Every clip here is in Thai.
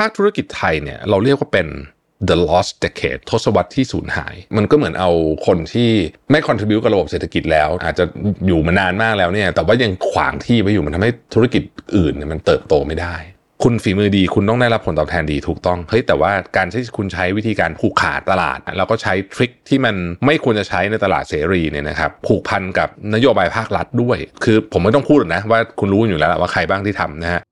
ภาคธุรกิจไทยเนี่ยเราเรียกว่าเป็น the lost decade ทศวรรษที่สูญหาย มันก็เหมือนเอาคนที่ไม่ contribute กับระบบเศรษฐกิจแล้ว อาจจะอยู่มานานมากแล้วเนี่ย แต่ว่ายังขวางที่ไว้อยู่มันทำให้ธุรกิจอื่นเนี่ยมันเติบโตไม่ได้ คุณฝีมือดีคุณต้องได้รับผลตอบแทนดีถูกต้อง เฮ้ยแต่ว่าการที่คุณใช้วิธีการผูกขาดตลาด แล้วก็ใช้ทริคที่มันไม่ควรจะใช้ในตลาดเสรีเนี่ยนะครับผูกพันกับนโยบายภาครัฐด้วย คือผมไม่ต้องพูดหรอกนะว่าคุณรู้อยู่แล้วว่าใครบ้างที่ทำนะฮะ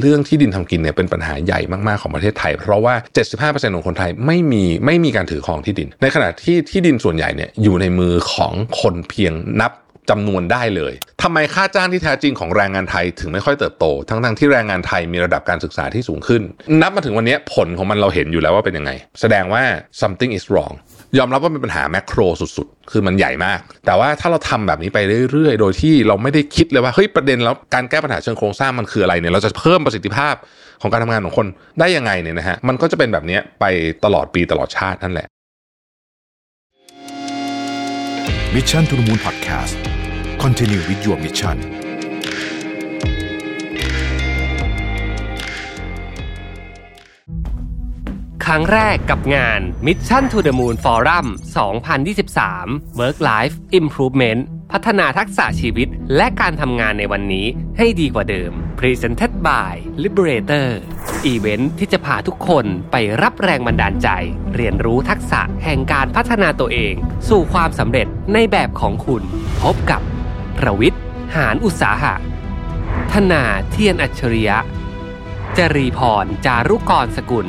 เรื่องที่ดินทำกินเนี่ยเป็นปัญหาใหญ่มากๆของประเทศไทย เพราะว่า 75%ของคนไทยไม่มีไม่มีการถือครองที่ดิน ในขณะที่ที่ดินส่วนใหญ่เนี่ยอยู่ในมือของคนเพียงนับจำนวนได้เลย ทำไมค่าจ้างที่แท้จริงของแรงงานไทยถึงไม่ค่อยเติบโต ทั้งๆที่แรงงานไทยมีระดับการศึกษาที่สูงขึ้น นับมาถึงวันนี้ผลของมันเราเห็นอยู่แล้วว่าเป็นยังไง แสดงว่า something is wrong ยอมรับว่าเป็นปัญหาแมกโรสุดๆ คือมันใหญ่มาก แต่ว่าถ้าเราทำแบบนี้ไปเรื่อยๆ โดยที่เราไม่ได้คิดเลยว่า เฮ้ย ประเด็นแล้วการแก้ปัญหาเชิงโครงสร้างมันคืออะไรเนี่ย เราจะเพิ่มประสิทธิภาพของการทำงานของคนได้ยังไงเนี่ยนะฮะ มันก็จะเป็นแบบนี้ไปตลอดปีตลอดชาตินั่นแหละมิชชั่นทุ the Moon Podcast Continue with your mission ครั้งแรกกับงาน Mission to the Moon Forum 2023 Work Life Improvement พัฒนาทักษะชีวิตและการทำงานในวันนี้ให้ดีกว่าเดิม Presented by Liberator event ที่จะพาทุกคนไปรับแรงบันดาลใจ เรียนรู้ทักษะแห่งการพัฒนาตัวเอง สู่ความสำเร็จในแบบของคุณ พบกับประวิทย์หารอุตสาหะ ธนาเทียนอัจฉริยะ จรีพร จารุกรสกุล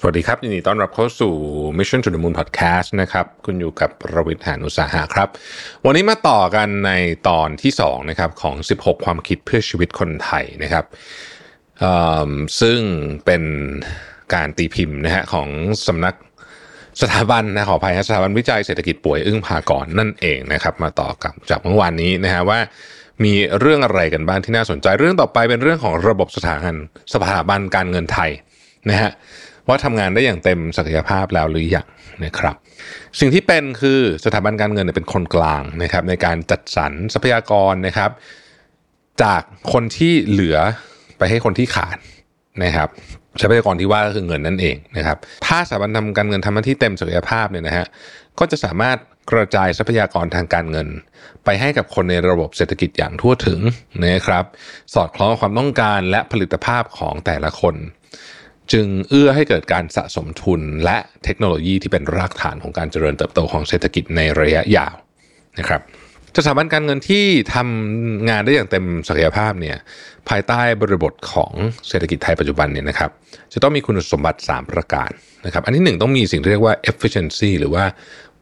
สวัสดีครับยินดีต้อนรับเข้าสู่ Mission to the Moon Podcast นะครับ คุณอยู่กับประวิทย์หานุสาหะครับ วันนี้มาต่อกันในตอนที่2นะครับของ 16 ความคิดเพื่อชีวิตคนไทยนะครับซึ่งเป็นการตีพิมพ์นะฮะของสำนักสถาบันนะขออภัยสถาบันวิจัยเศรษฐกิจป่วยอึ้งพากรนั่นเองนะครับ มาต่อกับจากเมื่อวานนี้นะฮะว่ามีเรื่องอะไรกันบ้างที่น่าสนใจเรื่องต่อไปเป็นเรื่องของระบบสถาบันสถาบันการเงินไทยนะฮะ ว่าทำงานได้อย่างเต็มศักยภาพแล้วหรือยังนะครับ สิ่งที่เป็นคือสถาบันการเงินเป็นคนกลางนะครับ ในการจัดสรรทรัพยากรนะครับ จากคนที่เหลือไปให้คนที่ขาดนะครับทรัพยากรที่ว่าก็คือเงินนั่นเองนะครับ ถ้าสถาบันทำการเงินทำหน้าที่เต็มศักยภาพเนี่ยนะฮะก็จะสามารถกระจายทรัพยากรทางการเงิน ไปให้กับคนในระบบเศรษฐกิจอย่างทั่วถึงนะครับ สอดคล้องความต้องการและผลิตภาพของแต่ละคน จึงเอื้อให้เกิดการสะสมทุนและเทคโนโลยีที่เป็นรากฐานของการเจริญเติบโตของเศรษฐกิจในระยะยาวนะครับสถาบันการเงินที่ทำงานได้อย่างเต็มศักยภาพเนี่ยภายใต้บริบทของเศรษฐกิจไทยปัจจุบันเนี่ยนะครับจะต้องมีคุณสมบัติ 3 ประการนะครับอันที่ 1 ต้องมีสิ่งที่เรียกว่า efficiency หรือว่า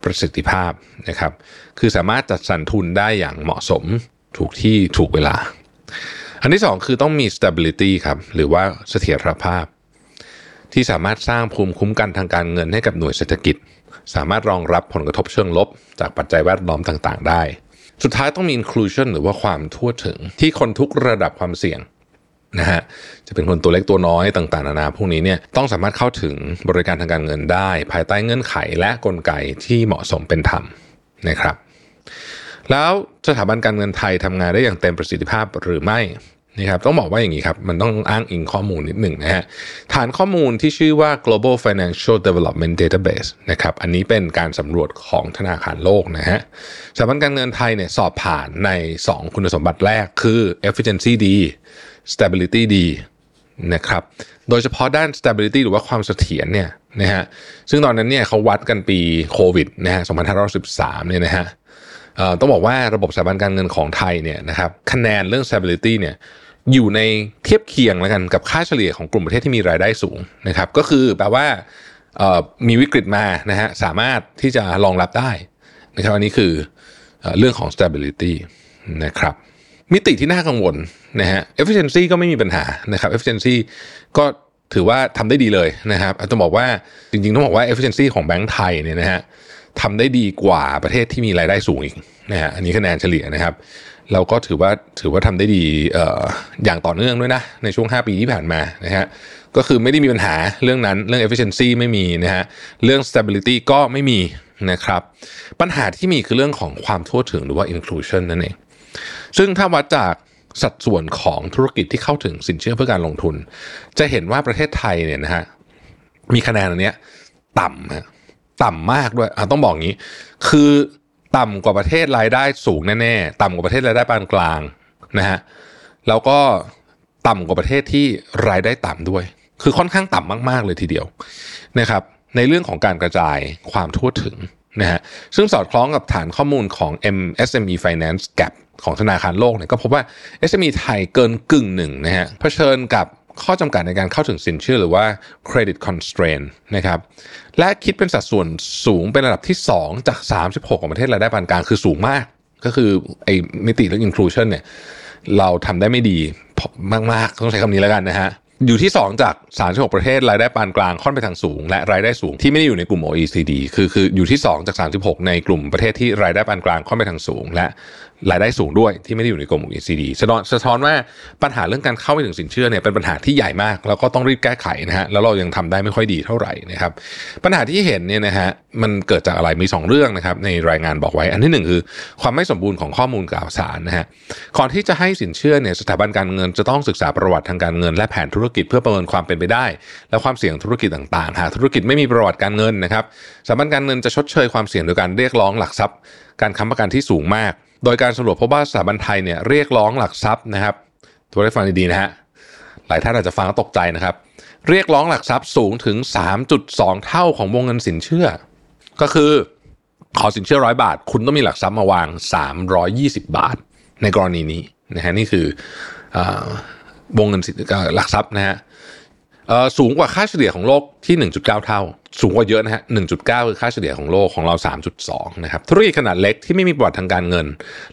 ประสิทธิภาพนะครับคือสามารถจัดสรรทุนได้อย่างเหมาะสมถูกที่ถูกเวลา อันที่ 2 คือต้องมี stability ครับหรือว่าเสถียรภาพ ที่สามารถสร้างภูมิคุ้มกันทางการเงินให้กับหน่วยเศรษฐกิจ สามารถรองรับผลกระทบเชิงลบ จากปัจจัยแวดล้อมต่างๆ ได้ สุดท้ายต้องมี inclusion หรือว่าความทั่วถึงที่คนทุกระดับความเสี่ยงนะฮะจะเป็นคนตัวเล็กตัวน้อยต่างๆนานาพวกนี้เนี่ยต้องสามารถเข้าถึงบริการทางการเงินได้ ภายใต้เงื่อนไขและกลไกที่เหมาะสมเป็นธรรมนะครับ แล้วสถาบันการเงินไทยทำงานได้อย่างเต็มประสิทธิภาพหรือไม่ นะครับต้องบอกว่าอย่างนี้ครับ มันต้องอ้างอิงข้อมูลนิดหนึ่งนะฮะฐานข้อมูลที่ชื่อว่า global financial development database นะครับอันนี้เป็นการสำรวจของธนาคารโลกนะฮะสถาบันการเงินไทยเนี่ยสอบผ่านใน 2 คุณสมบัติแรกคือ efficiency ดี stability ดีนะครับโดยเฉพาะด้าน stability หรือว่าความเสถียรเนี่ยนะฮะซึ่งตอนนั้นเนี่ยเขาวัดกันปีโควิดนะฮะ2513เนี่ยนะฮะต้องบอกว่าระบบสถาบันการเงินของไทยเนี่ยนะครับคะแนนเรื่อง stability เนี่ย อยู่ในเทียบเคียงแล้วกันกับค่าเฉลี่ยของกลุ่มประเทศที่มีรายได้สูงนะครับ ก็คือแปลว่ามีวิกฤตมานะฮะสามารถที่จะรองรับได้นะครับอันนี้คือเรื่องของ stability นะครับมิติที่น่ากังวลนะฮะ efficiency ก็ไม่มีปัญหานะครับ efficiency ก็ถือว่าทำได้ดีเลยนะครับต้องบอกว่าจริงๆต้องบอกว่า efficiency ของแบงก์ไทยเนี่ยนะฮะทำได้ดีกว่าประเทศที่มีรายได้สูงอีกนะฮะอันนี้คะแนนเฉลี่ยนะครับ เราก็ถือว่าถือว่าทำได้ดีออย่างต่อเนื่องด้วยนะ ในช่วง 5 ปีที่ผ่านมานะฮะก็คือไม่ได้มีปัญหาเรื่องนั้นเรื่อง efficiency ไม่มีนะฮะเรื่อง stability ก็ไม่มีนะครับ ปัญหาที่มีคือเรื่องของความทั่วถึงหรือว่า inclusion นั่นเอง ซึ่งถ้าวัดจากสัดส่วนของธุรกิจที่เข้าถึงสินเชื่อเพื่อการลงทุน จะเห็นว่าประเทศไทยเนี่ยนะฮะมีคะแนนอันเนี้ยต่ำฮะต่ำมากด้วยอะต้องบอกงี้ คือ ต่ำกว่าประเทศรายได้สูงแน่ๆต่ำกว่าประเทศรายได้ปานกลางนะฮะแล้วก็ต่ำกว่าประเทศที่รายได้ต่ำด้วย คือค่อนข้างต่ำมากๆเลยทีเดียวนะครับ ในเรื่องของการกระจายความทั่วถึงนะฮะซึ่งสอดคล้องกับฐานข้อมูลของ MSME Finance Gap ของธนาคารโลกเนี่ยก็พบว่า SME ไทยเกินกึ่งหนึ่งนะฮะเผชิญกับ ข้อจำกัดในการเข้าถึงสินเชื่อหรือว่า credit constraint นะครับและคิดเป็นสัดส่วนสูงเป็นระดับที่ 2 จาก 36 ของประเทศรายได้ปานกลางคือสูงมาก ก็คือไอ้มิติเรื่อง inclusion เนี่ยเราทำได้ไม่ดีมากๆ ต้องใช้คำนี้แล้วกันนะฮะอยู่ที่ 2 จาก 36 ประเทศรายได้ปานกลางค่อนไปทางสูง และรายได้สูงที่ไม่ได้อยู่ในกลุ่ม OECD คือคืออยู่ที่ 2 จาก 36 ในกลุ่มประเทศที่รายได้ปานกลางค่อนไปทางสูง และ รายได้สูงด้วยที่ไม่ได้อยู่ในกลุ่ม OECD สะท้อนสะท้อนว่าปัญหาเรื่องการเข้าไปถึงสินเชื่อเนี่ยเป็นปัญหาที่ใหญ่มาก แล้วก็ต้องรีบแก้ไขนะฮะแล้วเรายังทำได้ไม่ค่อยดีเท่าไหร่นะครับปัญหาที่เห็นเนี่ยนะฮะมันเกิดจากอะไรมี 2 เรื่องนะครับในรายงานบอกไว้ อันที่ 1 คือ ความไม่สมบูรณ์ของข้อมูลข่าวสารนะฮะก่อนที่จะให้สินเชื่อเนี่ยสถาบันการเงินจะต้องศึกษาประวัติทางการเงิน และแผนธุรกิจเพื่อประเมินความเป็นไปได้ และความเสี่ยงธุรกิจต่างๆหากธุรกิจไม่มีประวัติการเงินนะครับสถาบันการเงินจะชดเชยความเสี่ยงโดยการเรียกร้องหลักทรัพย์การค้ำประกันที่สูงมาก โดยการสำรวจพบว่าสถาบันไทยเนี่ยเรียกร้องหลักทรัพย์นะครับตัวได้ฟังดีๆนะฮะหลายท่านอาจจะฟังแล้วตกใจนะครับ เรียกร้องหลักทรัพย์สูงถึง 3.2 เท่าของวงเงินสินเชื่อ ก็คือขอสินเชื่อร้อยบาท คุณต้องมีหลักทรัพย์มาวาง 320 บาท ในกรณีนี้นะฮะนี่คืออวงเงินสินหลักทรัพย์นะฮะ สูงกว่าค่าเฉลี่ยของโลกที่ 1.9 เท่า สูงกว่าเยอะนะฮะ 1.9 คือค่าเฉลี่ยของโลกของเรา 3.2 นะครับธุรกิจขนาดเล็กที่ไม่มีประวัติทางการเงิน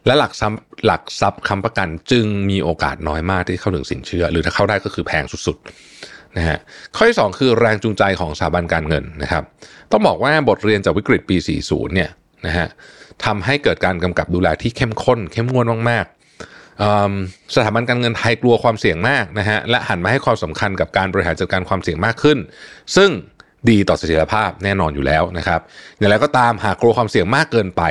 และหลักทรัพย์หลักทรัพย์ค้ำประกันจึงมีโอกาสน้อยมากที่เข้าถึงสินเชื่อ หรือถ้าเข้าได้ก็คือแพงสุดๆนะฮะข้อที่ 2 คือแรงจูงใจของสถาบันการเงินนะครับต้องบอกว่าบทเรียนจากวิกฤตปี 40 เนี่ยนะฮะทำให้เกิดการกำกับดูแลที่เข้มข้น เข้มงวดมาก สถาบันการเงินไทยกลัวความเสี่ยงมากนะฮะและหันมาให้ความสำคัญกับการบริหารจัดการความเสี่ยงมากขึ้น ซึ่งดีต่อเสถียรภาพแน่นอนอยู่แล้วนะครับ อย่างไรก็ตามหากกลัวความเสี่ยงมากเกินไป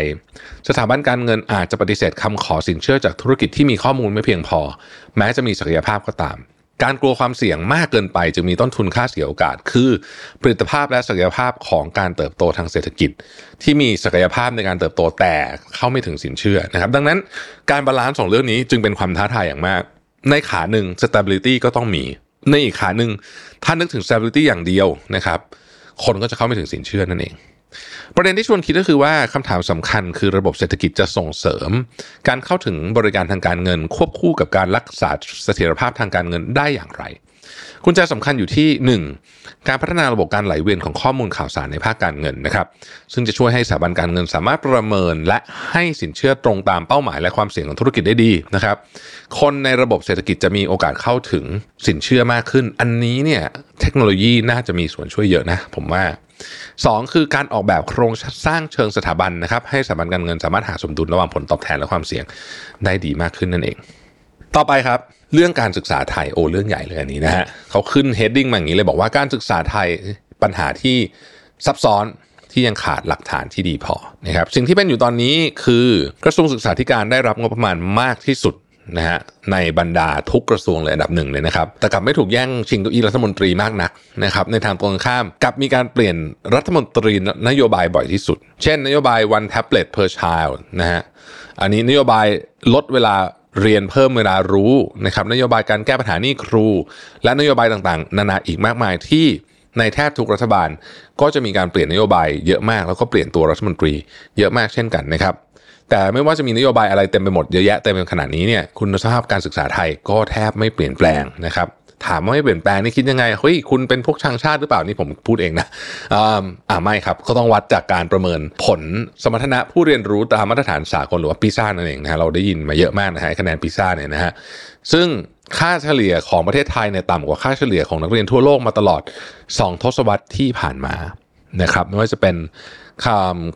สถาบันการเงินอาจจะปฏิเสธคำขอสินเชื่อจากธุรกิจที่มีข้อมูลไม่เพียงพอ แม้จะมีศักยภาพก็ตาม การกลัวความเสี่ยงมากเกินไปจึงมีต้นทุนค่าเสียโอกาส คือผลิตภาพและศักยภาพของการเติบโตทางเศรษฐกิจ ที่มีศักยภาพในการเติบโตแต่เข้าไม่ถึงสินเชื่อนะครับ ดังนั้นการ balance ของเรื่องนี้จึงเป็นความท้าทายอย่างมาก ในขาหนึ่ง stability ก็ต้องมี ในอีกขาหนึ่งถ้านึกถึง stability อย่างเดียวนะครับ คนก็จะเข้าไม่ถึงสินเชื่อนั่นเอง ประเด็นที่ชวนคิดก็คือว่าคำถามสำคัญคือระบบเศรษฐกิจจะส่งเสริม การเข้าถึงบริการทางการเงิน ควบคู่กับการรักษาเสถียรภาพทางการเงินได้อย่างไร กุญแจสำคัญอยู่ที่ 1. การพัฒนาระบบการไหลเวียนของข้อมูลข่าวสารในภาคการเงินนะครับ ซึ่งจะช่วยให้สถาบันการเงินสามารถประเมิน และให้สินเชื่อตรงตามเป้าหมายและความเสี่ยงของธุรกิจได้ดีนะครับ คนในระบบเศรษฐกิจจะมีโอกาสเข้าถึงสินเชื่อมากขึ้น อันนี้เนี่ยเทคโนโลยีน่าจะมีส่วนช่วยเยอะนะ ผมว่า 2 คือการออกแบบโครงสร้างเชิงสถาบันนะครับ ให้สถาบันการเงินสามารถหาสมดุลระหว่างผลตอบแทนและความเสี่ยงได้ดีมากขึ้นนั่นเอง ต่อไปครับ เรื่องการศึกษาไทยโอ้เรื่องใหญ่เลยอันนี้นะฮะเขาขึ้น heading มาอย่างนี้เลยบอกว่าการศึกษาไทยปัญหาที่ซับซ้อนที่ยังขาดหลักฐานที่ดีพอนะครับสิ่งที่เป็นอยู่ตอนนี้คือกระทรวงศึกษาธิการได้รับงบประมาณมากที่สุดนะฮะในบรรดาทุกกระทรวงเลยอันดับหนึ่งเลยนะครับ แต่กลับไม่ถูกแย่งชิงเก้าอี้รัฐมนตรีมากนักนะครับในทางตรงข้ามกลับมีการเปลี่ยนรัฐมนตรีนโยบายบ่อยที่สุด เช่นนโยบาย one tablet per child นะฮะอันนี้นโยบายลดเวลา เรียนเพิ่มเวลารู้นะครับนโยบายการแก้ปัญหาหนี้ครู และนโยบายต่างๆ นานาอีกมากมายที่ในแทบทุกรัฐบาลก็จะมีการเปลี่ยนนโยบายเยอะมากแล้วก็เปลี่ยนตัวรัฐมนตรีเยอะมากเช่นกันนะครับ แต่ไม่ว่าจะมีนโยบายอะไรเต็มไปหมดเยอะแยะเต็มไปขนาดนี้เนี่ยคุณภาพการศึกษาไทยก็แทบไม่เปลี่ยนแปลงนะครับ ถามว่าไม่เปลี่ยนแปลงนี่คิดยังไงเฮ้ยคุณเป็นพวกช่างชาติหรือเปล่านี่ผมพูดเองนะอ่าไม่ครับก็ต้องวัดจากการประเมินผลสมรรถนะผู้เรียนรู้ตามมาตรฐานสากลหรือว่าปีซ่านั่นเองนะฮะเราได้ยินมาเยอะมากนะฮะคะแนนปีซ่าเนี่ยนะฮะซึ่งค่าเฉลี่ยของประเทศไทยเนี่ยต่ำกว่าค่าเฉลี่ยของนักเรียนทั่วโลกมาตลอด 2 ทศวรรษที่ผ่านมานะครับไม่ว่าจะเป็น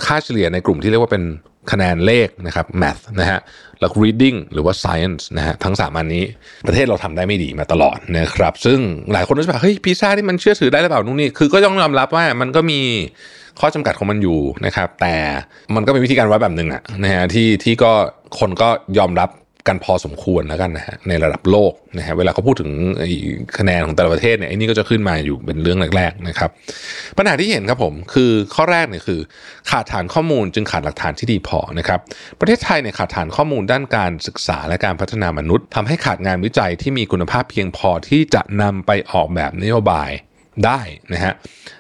ค่าเฉลี่ยในกลุ่มที่เรียกว่าเป็นคะแนนเลขนะครับ math นะฮะ แล้ว reading หรือว่า science นะฮะทั้งสามอันนี้ประเทศเราทำได้ไม่ดีมาตลอดนะครับ ซึ่งหลายคนก็จะแบบเฮ้ยพิซซ่าที่มันเชื่อถือได้หรือเปล่านู่นนี่คือก็ต้องยอมรับว่ามันก็มีข้อจำกัดของมันอยู่นะครับ แต่มันก็เป็นวิธีการวัดแบบหนึ่งอะนะฮะที่ที่ก็คนก็ยอมรับ กันพอสมควรแล้วกันนะฮะในระดับโลกนะฮะเวลาเขาพูดถึงคะแนนของแต่ละประเทศเนี่ยไอ้นี่ก็จะขึ้นมาอยู่เป็นเรื่องแรกๆนะครับ ปัญหาที่เห็นครับผมคือข้อแรกเนี่ยคือ ขาดฐานข้อมูลจึงขาดหลักฐานที่ดีพอนะครับประเทศไทยเนี่ยขาดฐานข้อมูลด้านการศึกษาและการพัฒนามนุษย์ทำให้ขาดงานวิจัยที่มีคุณภาพเพียงพอที่จะนำไปออกแบบนโยบายได้นะฮะ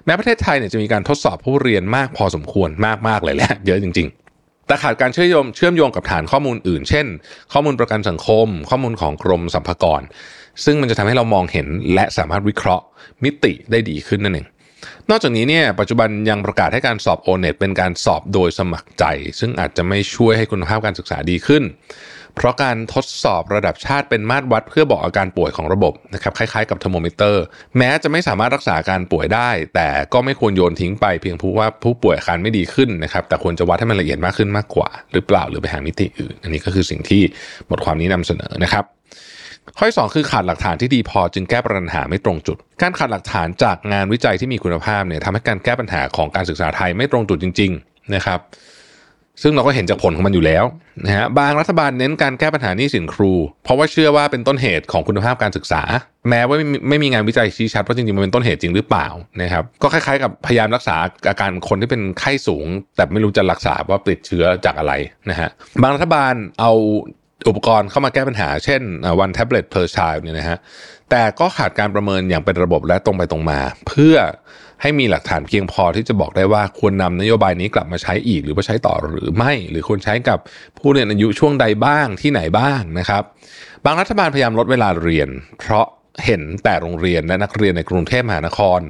แม้ประเทศไทยเนี่ยจะมีการทดสอบผู้เรียนมากพอสมควรมากๆเลยแหละเยอะจริง ๆ แต่ขาดการเชื่อมโยงเชื่อมโยงกับฐานข้อมูลอื่น เช่น ข้อมูลประกันสังคม ข้อมูลของกรมสรรพากร ซึ่งมันจะทำให้เรามองเห็นและสามารถวิเคราะห์มิติได้ดีขึ้นนั่นเองนอกจากนี้เนี่ยปัจจุบันยังประกาศให้การสอบ O-NET เป็นการสอบโดยสมัครใจ ซึ่งอาจจะไม่ช่วยให้คุณภาพการศึกษาดีขึ้น เพราะการทดสอบระดับชาติเป็นมาตรวัดเพื่อบอกอาการป่วยของระบบนะครับคล้ายๆกับเทอร์โมมิเตอร์ แม้จะไม่สามารถรักษาการป่วยได้ แต่ก็ไม่ควรโยนทิ้งไปเพียงเพราะว่าผู้ป่วยอาการไม่ดีขึ้นนะครับแต่ควรจะวัดให้มันละเอียดมากขึ้นมากกว่า หรือเปล่าหรือไปหามิติอื่น อันนี้ก็คือสิ่งที่บทความนี้นำเสนอนะครับข้อ2คือขาดหลักฐานที่ดีพอจึงแก้ปัญหาไม่ตรงจุด การขาดหลักฐานจากงานวิจัยที่มีคุณภาพเนี่ยทำให้การแก้ปัญหาของการศึกษาไทยไม่ตรงจุดจริง ๆ นะครับ ซึ่งเราก็เห็นจากผลของมันอยู่แล้วนะฮะบางรัฐบาลเน้นการแก้ปัญหานี้สินครู เพราะว่าเชื่อว่าเป็นต้นเหตุของคุณภาพการศึกษา แม้ว่าไม่มีงานวิจัยชี้ชัดว่าจริงๆมันเป็นต้นเหตุจริงหรือเปล่านะครับก็คล้ายๆกับพยายามรักษาอาการคนที่เป็นไข้สูง แต่ไม่รู้จะรักษาว่าติดเชื้อจากอะไรนะฮะบางรัฐบาลเอาอุปกรณ์เข้ามาแก้ปัญหา เช่น one tablet per child เนี่ยนะฮะแต่ก็ขาดการประเมินอย่างเป็นระบบและตรงไปตรงมา เพื่อ ให้มีหลักฐานเพียงพอที่จะบอกได้ว่าควรนำนโยบายนี้กลับมาใช้อีก หรือว่าใช้ต่อหรือไม่ หรือควรใช้กับผู้เรียนอายุช่วงใดบ้างที่ไหนบ้างนะครับ บางรัฐบาลพยายามลดเวลาเรียน เพราะ เห็นแต่โรงเรียนและนักเรียนในกรุงเทพมหานคร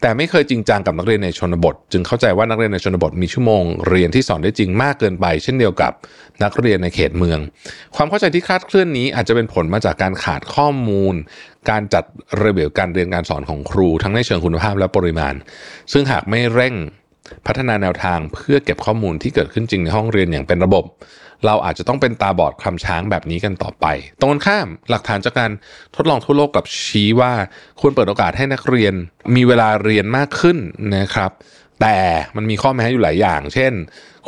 แต่ไม่เคยจริงจังกับนักเรียนในชนบท จึงเข้าใจว่านักเรียนในชนบทมีชั่วโมงเรียนที่สอนได้จริงมากเกินไป เช่นเดียวกับนักเรียนในเขตเมือง ความเข้าใจที่คลาดเคลื่อนนี้อาจจะเป็นผลมาจากการขาดข้อมูล การจัดระเบียบการเรียนการสอนของครู ทั้งในเชิงคุณภาพและปริมาณ ซึ่งหากไม่เร่งพัฒนาแนวทางเพื่อเก็บข้อมูลที่เกิดขึ้นจริงในห้องเรียนอย่างเป็นระบบ เราอาจจะต้องเป็นตาบอดคลำช้างแบบนี้กันต่อไป ตรงกันข้ามหลักฐานจากการทดลองทั่วโลกกับชี้ว่าควรเปิดโอกาสให้นักเรียนมีเวลาเรียนมากขึ้นนะครับ แต่มันมีข้อแม้อยู่หลายอย่าง เช่น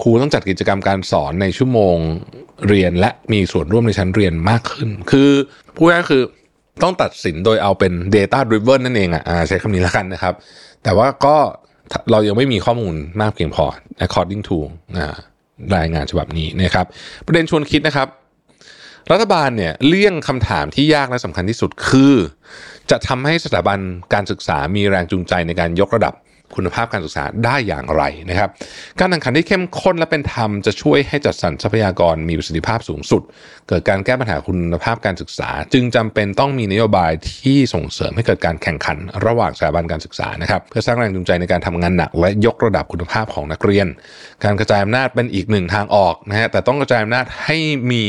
ครูต้องจัดกิจกรรมการสอนในชั่วโมงเรียนและมีส่วนร่วมในชั้นเรียนมากขึ้น คือพูดง่ายคือต้องตัดสินโดยเอาเป็น data driven นั่นเองอะใช้คำนี้แล้วกันนะครับ แต่ว่าก็เรายังไม่มีข้อมูลมากเพียงพอ according to อ่า รายงานฉบับนี้นะครับ ประเด็นชวนคิดนะครับ รัฐบาลเนี่ยเลี่ยงคำถามที่ยากและสำคัญที่สุดคือ จะทำให้สถาบันการศึกษามีแรงจูงใจในการยกระดับ คุณภาพการศึกษาได้อย่างไรนะครับ การแข่งขันที่เข้มข้นและเป็นธรรมจะช่วยให้จัดสรรทรัพยากรมีประสิทธิภาพสูงสุด เกิดการแก้ปัญหาคุณภาพการศึกษา จึงจำเป็นต้องมีนโยบายที่ส่งเสริมให้เกิดการแข่งขัน ระหว่างสถาบันการศึกษานะครับ เพื่อสร้างแรงจูงใจในการทำงานหนัก และยกระดับคุณภาพของนักเรียน การกระจายอำนาจเป็นอีกหนึ่งทางออกนะฮะแต่ต้องกระจายอำนาจให้มี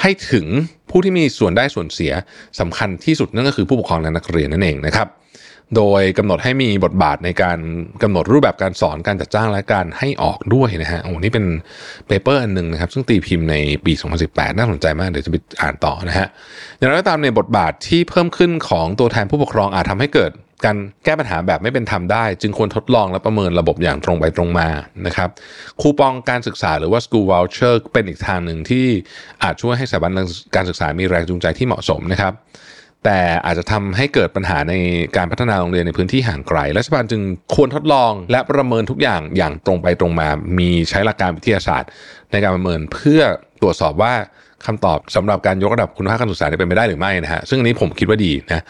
ให้ถึงผู้ที่มีส่วนได้ส่วนเสียสำคัญที่สุดนั่นก็คือผู้ปกครองและนักเรียนนั่นเองนะครับ โดยกำหนดให้มีบทบาทในการกำหนดรูปแบบการสอนการจัดจ้างและการให้ออกด้วยนะฮะโอ้นี่เป็น paper อันหนึ่งนะครับ ซึ่งตีพิมพ์ในปี 2018 น่าสนใจมาก เดี๋ยวจะไปอ่านต่อนะฮะอย่างไรก็ตามในบทบาทที่เพิ่มขึ้นของตัวแทนผู้ปกครองอาจทำให้เกิดการแก้ปัญหาแบบไม่เป็นธรรมได้ จึงควรทดลองและประเมินระบบอย่างตรงไปตรงมานะครับ คูปองการศึกษาหรือว่า school voucher เป็นอีกทางหนึ่งที่อาจช่วยให้สถาบันการศึกษามีแรงจูงใจที่เหมาะสมนะครับ แต่อาจจะทำให้เกิดปัญหาในการพัฒนาโรงเรียนในพื้นที่ห่างไกล รัฐบาลจึงควรทดลอง และประเมินทุกอย่างอย่างตรงไปตรงมา มีใช้หลักการวิทยาศาสตร์ ในการประเมินเพื่อตรวจสอบว่าคำตอบสำหรับการยกระดับคุณภาพการศึกษาเป็นไปได้หรือไม่นะฮะ ซึ่งอันนี้ผมคิดว่าดีนะ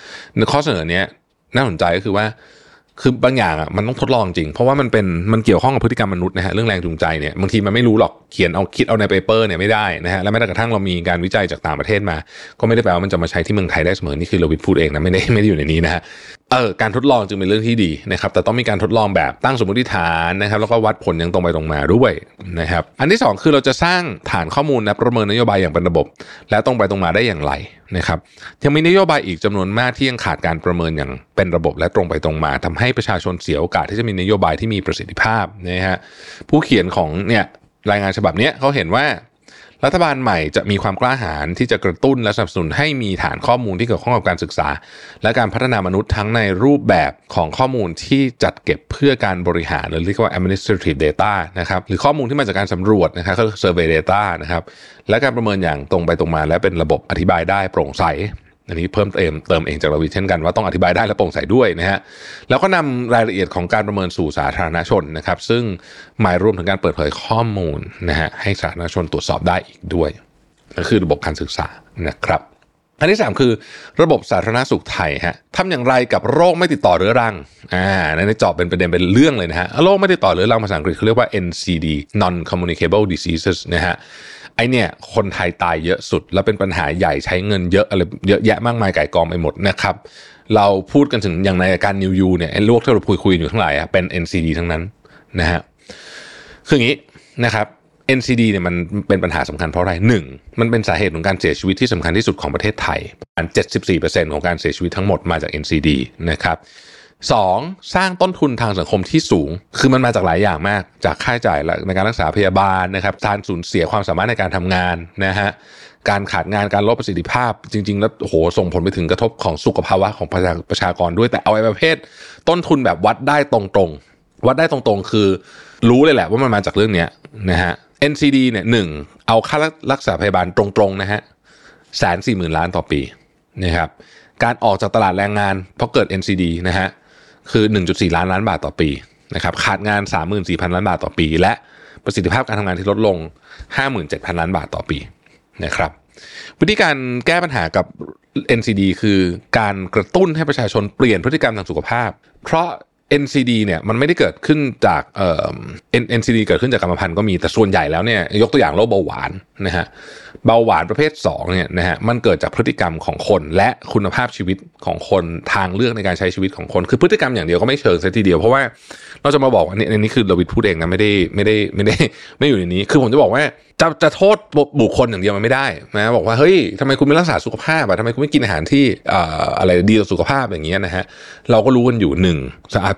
ข้อเสนอเนี้ยน่าสนใจก็คือว่า คือบางอย่างอะมันต้องทดลองจริง เพราะว่ามันเป็นมันเกี่ยวข้องกับพฤติกรรมมนุษย์นะฮะเรื่องแรงจูงใจเนี่ยบางทีมันไม่รู้หรอกเขียนเอาคิดเอาในเปเปอร์เนี่ยไม่ได้นะฮะและแม้กระทั่งเรามีการวิจัยจากต่างประเทศมา ก็ไม่ได้แปลว่ามันจะมาใช้ที่เมืองไทยได้เสมอนี่คือเราวิทพูดเองนะไม่ได้ไม่ได้อยู่ในนี้นะฮะ เออการทดลองจึงเป็นเรื่องที่ดีนะครับแต่ต้องมีการทดลองแบบตั้งสมมติฐานนะครับแล้วก็วัดผลอย่างตรงไปตรงมาด้วยนะครับอันที่สองคือเราจะสร้างฐานข้อมูลและประเมินนโยบายอย่างเป็นระบบ และตรงไปตรงมาได้อย่างไรนะครับยังมีนโยบายอีกจำนวนมากที่ยังขาดการประเมินอย่างเป็นระบบ และตรงไปตรงมาทำให้ประชาชนเสียโอกาสที่จะมีนโยบายที่มีประสิทธิภาพนะฮะผู้เขียนของเนี่ยรายงานฉบับนี้เขาเห็นว่า รัฐบาลใหม่จะมีความกล้าหาญที่จะกระตุ้นและสนับสนุนให้มีฐานข้อมูลที่เกี่ยวข้องกับการศึกษา และการพัฒนามนุษย์ทั้งในรูปแบบของข้อมูลที่จัดเก็บเพื่อการบริหารหรือเรียกว่า administrative data นะครับหรือข้อมูลที่มาจากการสำรวจนะครับก็คือ survey data นะครับและการประเมินอย่างตรงไปตรงมา และเป็นระบบอธิบายได้โปร่งใส อันนี้เพิ่มเติมเติมเองจากเราวิเช่นกันว่าต้องอธิบายได้และโปร่งใสด้วยนะฮะแล้วก็นำรายละเอียดของการประเมินสู่สาธารณชนนะครับ ซึ่งหมายรวมถึงการเปิดเผยข้อมูลนะฮะให้สาธารณชนตรวจสอบได้อีกด้วยก็คือระบบการศึกษานะครับ อันที่ 3 คือระบบสาธารณสุขไทยฮะทำอย่างไรกับโรคไม่ติดต่อเรื้อรังอ่าในจอบเป็นประเด็นเป็นเรื่องเลยนะฮะโรคไม่ติดต่อเรื้อรังภาษาอังกฤษเขาเรียกว่า NCD non communicable diseases นะฮะ ไอเนี่ยคนไทยตายเยอะสุด แล้วเป็นปัญหาใหญ่ใช้เงินเยอะอะไรเยอะแยะมากมายไก่กองไปหมดนะครับ เราพูดกันถึงอย่างในการนิวยูเนี่ยไอ้โรคที่เราคุยคุยอยู่ทั้งหลายอะเป็น NCD ทั้งนั้นนะฮะคืออย่างนี้นะครับ NCD เนี่ยมันเป็นปัญหาสำคัญเพราะอะไรหนึ่งมันเป็นสาเหตุของการเสียชีวิตที่สำคัญที่สุดของประเทศไทยประมาณ 74%ของการเสียชีวิตทั้งหมดมาจาก NCD นะครับ สองสร้างต้นทุนทางสังคมที่สูง คือมันมาจากหลายอย่างมาก จากค่าใช้จ่ายในการรักษาพยาบาลนะครับการสูญเสียความสามารถในการทำงานนะฮะการขาดงานการลดประสิทธิภาพ จริง ๆ แล้วโหส่งผลไปถึงกระทบของสุขภาวะของประชาประชากรด้วยแต่เอาไอ้ประเภท ต้นทุนแบบวัดได้ตรงๆ วัดได้ตรงๆ คือ รู้เลยแหละว่ามันมาจากเรื่องนี้นะฮะ NCD เนี่ยหนึ่งเอาค่ารักษาพยาบาลตรงๆนะฮะแสนสี่หมื่นล้านต่อปีนะครับการออกจากตลาดแรงงานเพราะเกิด NCD นะฮะ คือ 1.4 ล้านล้านบาทต่อปีนะครับขาดงาน 34,000 ล้านบาทต่อปี และประสิทธิภาพการทำงานที่ลดลง 57,000 ล้านบาทต่อปีนะครับวิธีการแก้ปัญหากับ NCD คือการกระตุ้นให้ประชาชนเปลี่ยนพฤติกรรมทางสุขภาพ เพราะ NCD เนี่ยมันไม่ได้เกิดขึ้นจากเอ่อ NCD เกิดขึ้นจากกรรมพันธุ์ก็มีแต่ส่วนใหญ่แล้วเนี่ยยกตัวอย่างโรคเบาหวานนะฮะเบาหวานประเภท2เนี่ยนะฮะมันเกิดจากพฤติกรรมของคนและคุณภาพชีวิตของคนทางเลือกในการใช้ชีวิตของคน คือพฤติกรรมอย่างเดียวก็ไม่เชิงซะทีเดียว เพราะว่าเราจะมาบอกอันนี้อันนี้คือเราวิทพูดเองนะไม่ได้ไม่ได้ไม่ได้ไม่อยู่ในนี้ คือผมจะบอกว่า จะจะโทษบุคคลอย่างเดียวมันไม่ได้นะบอกว่าเฮ้ยทำไมคุณไม่รักษาสุขภาพอะทำไมคุณไม่กินอาหารที่อะไรดีต่อสุขภาพอย่างเงี้ยนะฮะเราก็รู้กันอยู่หนึ่ง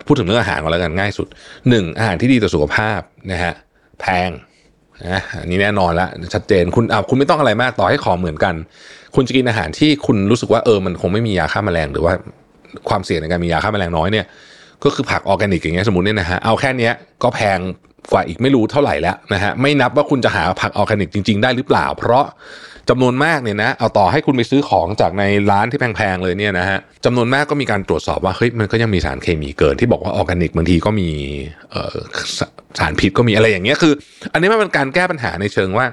พูดถึงเรื่องอาหารก่อนแล้วกันง่ายสุดหนึ่งอาหารที่ดีต่อสุขภาพนะฮะแพงนะอันนี้แน่นอนล้วชัดเจนคุณอ่าคุณไม่ต้องอะไรมากต่อให้ของเหมือนกัน คุณจะกินอาหารที่คุณรู้สึกว่าเออมันคงไม่มียาฆ่าแมลงหรือว่าความเสี่ยงในการมียาฆ่าแมลงน้อยเนี่ยก็คือผักออร์แกนิกอย่างเงี้ยสมมติเนี่ยนะฮะเอาแค่นี้ก็แพง กว่าอีกไม่รู้เท่าไหร่แล้วนะฮะไม่นับว่าคุณจะหาผักออร์แกนิกจริง ๆ ได้หรือเปล่า เพราะจำนวนมากเนี่ยนะเอาต่อให้คุณไปซื้อของจากในร้านที่แพงๆเลยเนี่ยนะฮะจำนวนมากก็มีการตรวจสอบว่าเฮ้ยมันก็ยังมีสารเคมีเกินที่บอกว่าออร์แกนิกบางทีก็มีสารพิษก็มีอะไรอย่างเงี้ยคือ อันนี้มันเป็นการแก้ปัญหาในเชิงว่า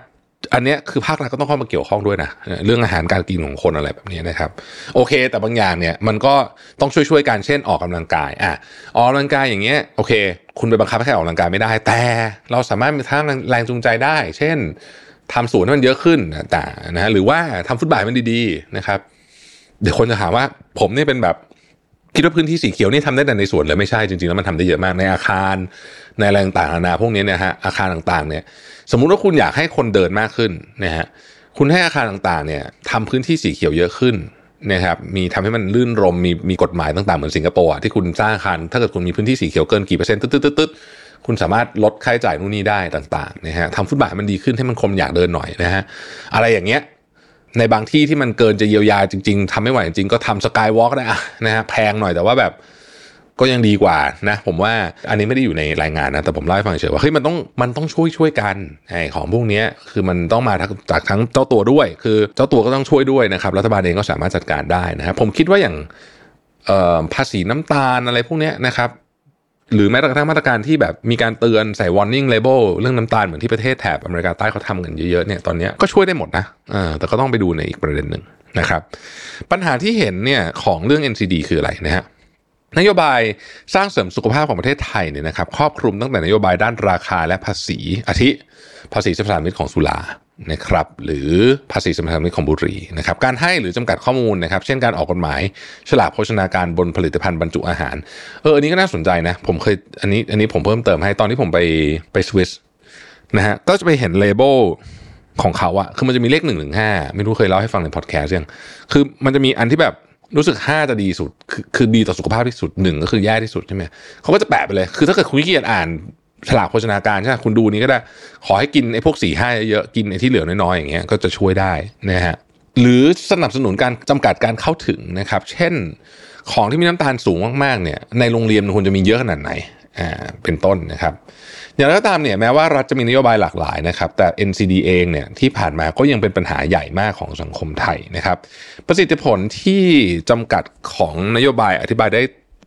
อันนี้คือภาครัฐก็ต้องเข้ามาเกี่ยวข้องด้วยนะเรื่องอาหารการกินของคนอะไรแบบนี้นะครับ โอเค แต่บางอย่างเนี่ยมันก็ต้องช่วยๆกันเช่นออกกำลังกายอะออกกำลังกายอย่างเงี้ยโอเค คุณไปบังคับให้ใครออกกำลังกายไม่ได้ แต่เราสามารถมีทางแรงจูงใจได้ เช่นทำสวนให้มันเยอะขึ้นแต่นะหรือว่าทำฟุตบาทมันดีๆนะครับ เดี๋ยวคนจะถามว่าผมนี่เป็นแบบคิดว่าพื้นที่สีเขียวนี่ทำได้แต่ในสวนเลยไม่ใช่จริงๆแล้วมันทำได้เยอะมากในอาคารในอะไรต่างๆนานาพวกนี้เนี่ยฮะอาคารต่างๆเนี่ย สมมุติว่าคุณอยากให้คนเดินมากขึ้นนะฮะคุณให้อาคารต่างๆเนี่ยทำพื้นที่สีเขียวเยอะขึ้นนะครับมีทำให้มันลื่นรมมีมีกฎหมายต่างๆ เหมือนสิงคโปร์ที่คุณสร้างอาคารถ้าเกิดคุณมีพื้นที่สีเขียวเกินกี่เปอร์เซ็นต์ตึ๊ดๆคุณสามารถลดค่าใช้จ่ายนู่นนี่ได้ต่างๆนะฮะทำฟุตบาทมันดีขึ้นให้มันคนอยากเดินหน่อยนะฮะอะไรอย่างเงี้ยในบางที่ที่มันเกินจะเยียวยาจริง ๆทำไม่ไหวจริงๆก็ทำสกายวอล์กได้อะนะฮะแพงหน่อยแต่ว่าแบบ ก็ยังดีกว่านะผมว่าอันนี้ไม่ได้อยู่ในรายงานนะแต่ผมเล่าให้ฟังเฉยว่าเฮ้ยมันต้องมันต้องช่วยช่วยกันไอ้ของพวกนี้คือมันต้องมาจากทั้งเจ้าตัวด้วย คือเจ้าตัวก็ต้องช่วยด้วยนะครับรัฐบาลเองก็สามารถจัดการได้นะครับผมคิดว่าอย่างภาษีน้ำตาลอะไรพวกนี้นะครับหรือแม้กระทั่งมาตรการที่แบบมีการเตือนใส่ warning label เรื่องน้ำตาลเหมือนที่ประเทศแถบอเมริกาใต้เขาทำกันเยอะๆเนี่ยตอนนี้ก็ช่วยได้หมดนะแต่ก็ต้องไปดูในอีกประเด็นหนึ่งนะครับ ปัญหาที่เห็นเนี่ยของเรื่อง NCD คืออะไรนะฮะ นโยบายสร้างเสริมสุขภาพของประเทศไทยเนี่ยนะครับครอบคลุมตั้งแต่นโยบายด้านราคาและภาษีอาทิ ภาษีสัมปทามิตรของสุรานะครับหรือภาษีสัมปทามิตรของบุหรี่นะครับการให้หรือจำกัดข้อมูลนะครับเช่นการออกกฎหมาย ฉลากโภชนาการบนผลิตภัณฑ์บรรจุอาหารเอออันนี้ก็น่าสนใจนะผมเคยอันนี้อันนี้ผมเพิ่มเติมให้ตอนที่ผมไปไปสวิสนะฮะก็จะไปเห็นเลเบลของเขาอะคือมันจะมีเลขหนึ่งหนึ่งห้าไม่รู้เคยเล่าให้ฟังในพอดแคสต์ยังคือมันจะมีอันที่แบบ รู้สึก5จะดีสุด คือคือดีต่อสุขภาพที่สุดหนึ่งก็คือแย่ที่สุดใช่ไหมเขาก็จะแปะไปเลย คือถ้าเกิดคุณขี้เกียจอ่านฉลากโภชนาการใช่ไหมคุณดูนี้ก็ได้ ขอให้กินไอ้พวกสี่ห้าเยอะกินไอ้ที่เหลือน้อยๆอย่างเงี้ยก็จะช่วยได้นะฮะหรือสนับสนุนการจำกัดการเข้าถึงนะครับ เช่น ของที่มีน้ำตาลสูงมากๆเนี่ยในโรงเรียนมันควรจะมีเยอะขนาดไหนอ่าเป็นต้นนะครับ อย่างไรก็ตามเนี่ยแม้ว่ารัฐจะมีนโยบายหลากหลายนะครับ แต่ NCD เองเนี่ยที่ผ่านมาก็ยังเป็นปัญหาใหญ่มากของสังคมไทยนะครับ ประสิทธิผลที่จำกัดของนโยบายอธิบายได้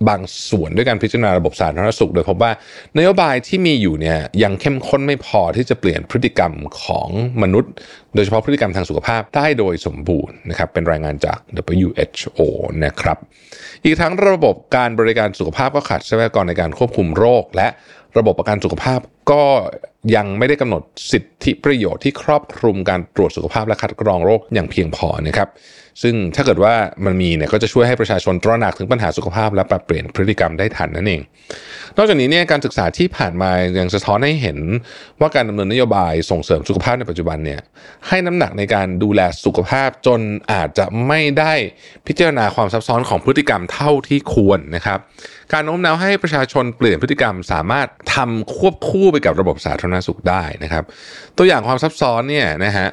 บางส่วนด้วยการพิจารณาระบบสาธารณสุข โดยพบว่านโยบายที่มีอยู่เนี่ยยังเข้มข้นไม่พอที่จะเปลี่ยนพฤติกรรมของมนุษย์ โดยเฉพาะพฤติกรรมทางสุขภาพได้โดยสมบูรณ์นะครับเป็นรายงานจาก WHO นะครับ อีกทั้งระบบการบริการสุขภาพก็ขาดทรัพยากรในการควบคุมโรคและ ระบบประกันสุขภาพก็ยังไม่ได้กำหนดสิทธิประโยชน์ที่ครอบคลุมการตรวจสุขภาพและคัดกรองโรคอย่างเพียงพอนะครับ ซึ่งถ้าเกิดว่ามันมีเนี่ยก็จะช่วยให้ประชาชนตระหนักถึงปัญหาสุขภาพและปรับเปลี่ยนพฤติกรรมได้ทันนั่นเอง นอกจากนี้เนี่ยการศึกษาที่ผ่านมายังสะท้อนให้เห็นว่าการดำเนินนโยบายส่งเสริมสุขภาพในปัจจุบันเนี่ยให้น้ำหนักในการดูแลสุขภาพจนอาจจะไม่ได้พิจารณาความซับซ้อนของพฤติกรรมเท่าที่ควรนะครับ การโน้มน้าวให้ประชาชนเปลี่ยนพฤติกรรม สามารถทำควบคู่ไปกับระบบสาธารณสุขได้นะครับ ตัวอย่างความซับซ้อนเนี่ยนะฮะ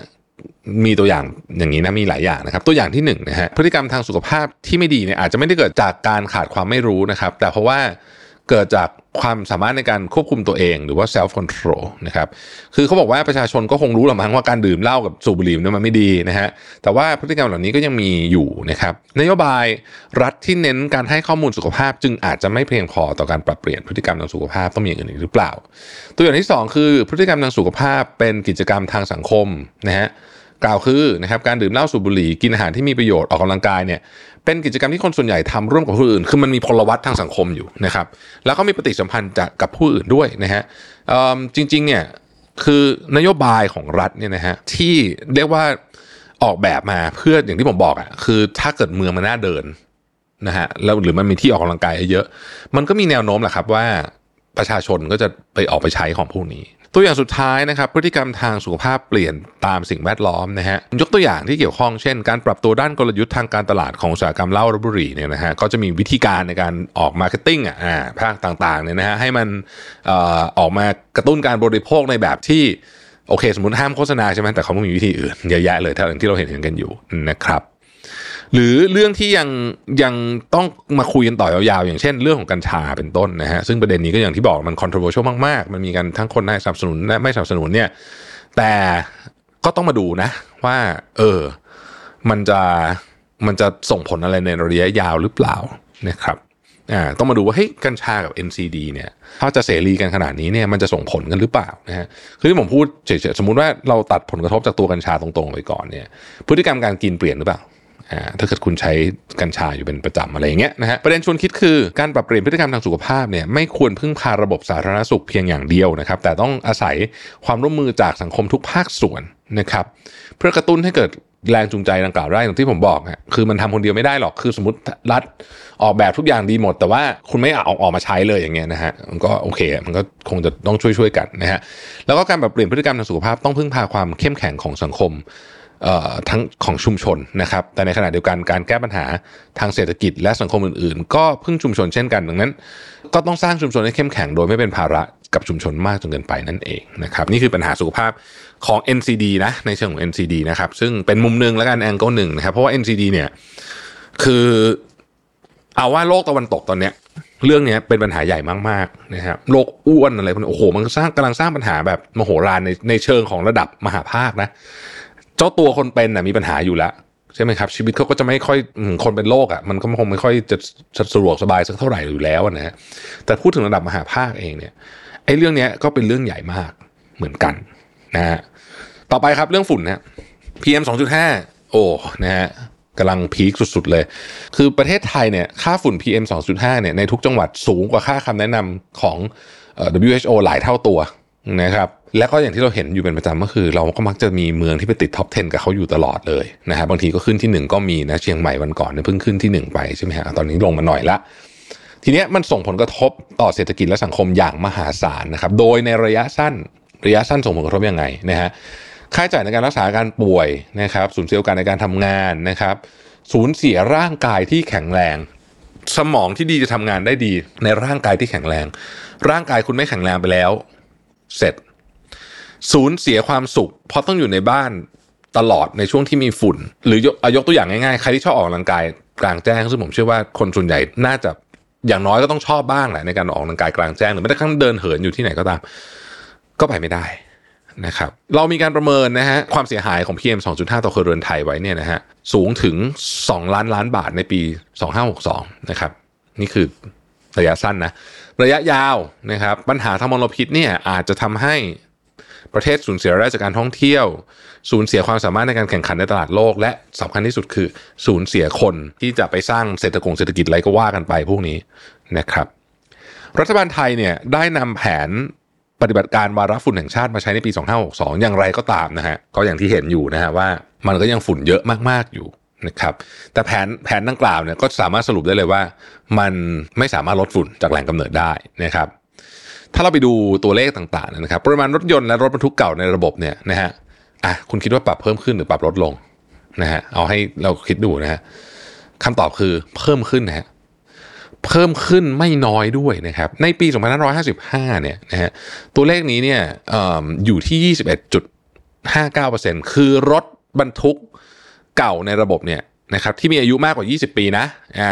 มีตัวอย่างอย่างนี้นะมีหลายอย่างนะครับตัวอย่างที่หนึ่งนะฮะพฤติกรรมทางสุขภาพที่ไม่ดีเนี่ยอาจจะไม่ได้เกิดจากการขาดความไม่รู้นะครับ แต่เพราะว่า เกิดจากความสามารถในการควบคุมตัวเองหรือว่า self control นะครับ คือเขาบอกว่าประชาชนก็คงรู้หรือมั้งว่าการดื่มเหล้ากับสูบบุหรี่เนี่ยมันไม่ดีนะฮะ แต่ว่าพฤติกรรมเหล่านี้ก็ยังมีอยู่นะครับ นโยบายรัฐที่เน้นการให้ข้อมูลสุขภาพ จึงอาจจะไม่เพียงพอต่อการปรับเปลี่ยนพฤติกรรมทางสุขภาพต้องมีอย่างอื่นหรือเปล่า ตัวอย่างที่สองคือพฤติกรรมทางสุขภาพเป็นกิจกรรมทางสังคมนะฮะกล่าวคือนะครับการดื่มเหล้าสูบบุหรี่กินอาหารที่มีประโยชน์ออกกำลังกายเนี่ย เป็นกิจกรรมที่คนส่วนใหญ่ทำร่วมกับผู้อื่น คือมันมีพลวัตทางสังคมอยู่นะครับ แล้วก็มีปฏิสัมพันธ์จากกับผู้อื่นด้วยนะฮะจริงๆเนี่ยคือนโยบายของรัฐเนี่ยนะฮะที่เรียกว่าออกแบบมาเพื่ออย่างที่ผมบอกอะ่ะคือถ้าเกิดเมืองมันน่าเดินนะฮะแล้วหรือมันมีที่ออกกำลังกายเยอะ มันก็มีแนวโน้มแหละครับว่าประชาชนก็จะไปออกไปใช้ของพวกนี้ ตัวอย่างสุดท้ายนะครับพฤติกรรมทางสุขภาพเปลี่ยนตามสิ่งแวดล้อมนะฮะยกตัวอย่างที่เกี่ยวข้องเช่น การปรับตัวด้านกลยุทธ์ทางการตลาดของอุตสาหกรรมเหล้าและบุหรี่เนี่ยนะฮะก็จะมีวิธีการในการออก marketing อะอ่าภาคต่างๆเนี่ยนะฮะให้มันอออกมากระตุ้นการบริโภคในแบบที่โอเค สมมติห้ามโฆษณาใช่ไหมแต่เขาไม่มีวิธีอื่นเยอะแยะเลยเท่าที่เราเห็นเห็นกันอยู่นะครับ หรือเรื่องที่ยังยังต้องมาคุยกันต่อยาวๆ อย่างเช่นเรื่องของกัญชาเป็นต้นนะฮะซึ่งประเด็นนี้ก็อย่างที่บอกมัน controversial มากๆ มันมีกันทั้งคนให้สนับสนุนและไม่สนับสนุนเนี่ยแต่ก็ต้องมาดูนะ ว่า เออ มันจะมันจะส่งผลอะไรในระยะยาวหรือเปล่านะครับอ่าต้องมาดูว่าเฮ้ยกัญชากับ NCD เนี่ยถ้าจะเสรีกันขนาดนี้เนี่ยมันจะส่งผลกันหรือเปล่านะฮะคือที่ผมพูดเฉยๆสมมุติว่าเราตัดผลกระทบจากตัวกัญชาตรงๆไปก่อนเนี่ย พฤติกรรมการกินเปลี่ยนหรือเปล่า ถ้าเกิดคุณใช้กัญชาอยู่เป็นประจำอะไรอย่างเงี้ยนะฮะประเด็นชวนคิดคือการปรับเปลี่ยนพฤติกรรมทางสุขภาพเนี่ยไม่ควรพึ่งพาระบบสาธารณสุขเพียงอย่างเดียวนะครับ แต่ต้องอาศัยความร่วมมือจากสังคมทุกภาคส่วนนะครับ เพื่อกระตุ้นให้เกิดแรงจูงใจดังกล่าวได้อย่างที่ผมบอกฮะคือมันทำคนเดียวไม่ได้หรอกคือสมมติรัฐออกแบบทุกอย่างดีหมด แต่ว่าคุณไม่เอาออกมาใช้เลยอย่างเงี้ยนะฮะมันก็โอเคมันก็คงจะต้องช่วยๆกันนะฮะแล้วก็การปรับเปลี่ยนพฤติกรรมทางสุขภาพต้องพึ่งพาความเข้มแข็งของสังคม ทั้งของชุมชนนะครับ แต่ในขณะเดียวกันการแก้ปัญหาทางเศรษฐกิจและสังคมอื่นๆ ก็พึ่งชุมชนเช่นกันดังนั้น ก็ต้องสร้างชุมชนให้เข้มแข็งโดยไม่เป็นภาระกับชุมชนมากจนเกินไปนั่นเองนะครับนี่คือปัญหาสุขภาพของ NCD นะในเชิงของ NCD นะครับซึ่งเป็นมุมหนึ่งแล้วกันแองเกิลหนึ่งนะครับเพราะว่า NCD เนี่ยคือเอาว่าโลกตะวันตกตอนเนี้ยเรื่องนี้เป็นปัญหาใหญ่มากๆนะครับโรคอ้วนอะไรพวกนี้โอ้โห มันสร้างกำลังสร้างปัญหาแบบมโหฬารในในเชิงของระดับมหาภาคนะ จ้าตัวคนเป็นน่ะมีปัญหาอยู่แล้วใช่ไหมครับ ชีวิตเขาก็จะไม่ค่อยคนเป็นโรคอะมันก็คงไม่ค่อยจะสะดวกสบายสักเท่าไหร่อยู่แล้วนะฮะแต่พูดถึงระดับมหาภาคเองเนี่ยไอ้เรื่องนี้ก็เป็นเรื่องใหญ่มากเหมือนกันนะฮะต่อไปครับเรื่องฝุ่นนะ PM 2.5 โอ้นะฮะกำลังพีคสุดๆเลย คือประเทศไทยเนี่ยค่าฝุ่น PM 2.5 เนี่ยในทุกจังหวัดสูงกว่าค่าคำแนะนำของเอ่อ WHO หลายเท่าตัวนะครับ แล้วก็อย่างที่เราเห็นอยู่เป็นประจำก็คือ เราก็มักจะมีเมืองที่ไปติดท็อป 10 กับเขาอยู่ตลอดเลยนะฮะบบางทีก็ขึ้นที่ 1 ก็มีนะเชียงใหม่วันก่อนเนี่ยเพิ่งขึ้นที่ 1 ไปใช่ไหมฮะตอนนี้ลงมาหน่อยละทีเนี้ยมันส่งผลกระทบต่อเศรษฐกิจและสังคมอย่างมหาศาลนะครับโดยในระยะสั้นระยะสั้นส่งผลกระทบยังไงนะฮะค่าใช้จ่ายในการรักษาการป่วยนะครับสูญเสียโอกาสในการทำงานนะครับสูญเสียร่างกายที่แข็งแรง สมองที่ดีจะทำงานได้ดี ในร่างกายที่แข็งแรง ร่างกายคุณไม่แข็งแรงไปแล้ว เสร็จ สูญเสียความสุข เพราะต้องอยู่ในบ้านตลอดในช่วงที่มีฝุ่น หรือยกเอายกตัวอย่างง่ายๆ ใครที่ชอบออกกำลังกายกลางแจ้งซึ่งผมเชื่อว่าคนส่วนใหญ่น่าจะอย่างน้อยก็ต้องชอบบ้างแหละในการออกกำลังกายกลางแจ้งหรือแม้แต่กระทั่งเดินเหินอยู่ที่ไหนก็ตาม ก็ไปไม่ได้นะครับ เรามีการประเมินนะฮะความเสียหายของ PM 2.5 ต่อครัวเรือนไทยไว้เนี่ยนะฮะสูงถึง 2 ล้านล้านบาทในปี 2562 นะครับนี่คือระยะสั้นนะ ระยะยาวนะครับ ปัญหาทางมลพิษเนี่ยอาจจะทำให้ ประเทศสูญเสียรายได้จากการท่องเที่ยว สูญเสียความสามารถในการแข่งขันในตลาดโลก และสำคัญที่สุดคือสูญเสียคนที่จะไปสร้างเศรษฐกงเศรษฐกิจอะไรก็ว่ากันไปพวกนี้นะครับ รัฐบาลไทยเนี่ยได้นำแผนปฏิบัติการวาระฝุ่นแห่งชาติมาใช้ในปี 2562 อย่างไรก็ตามนะฮะก็อย่างที่เห็นอยู่นะฮะว่ามันก็ยังฝุ่นเยอะมากๆอยู่นะครับแต่แผนแผนดังกล่าวเนี่ยก็สามารถสรุปได้เลยว่า มันไม่สามารถลดฝุ่นจากแหล่งกำเนิดได้นะครับ ถ้าเราไปดูตัวเลขต่างๆนะครับปริมาณรถยนต์และรถบรรทุกเก่าในระบบเนี่ยนะฮะอะคุณคิดว่าปรับเพิ่มขึ้นหรือปรับลดลงนะฮะเอาให้เราคิดดูนะฮะคำตอบคือเพิ่มขึ้นนะฮะเพิ่มขึ้นไม่น้อยด้วยนะครับ ในปี 2555 เนี่ยนะฮะตัวเลขนี้เนี่ยอออยู่ที่ 21.59%คือรถบรรทุกเก่าในระบบเนี่ย นะครับที่มีอายุมากกว่า 20 ปีนะอ่า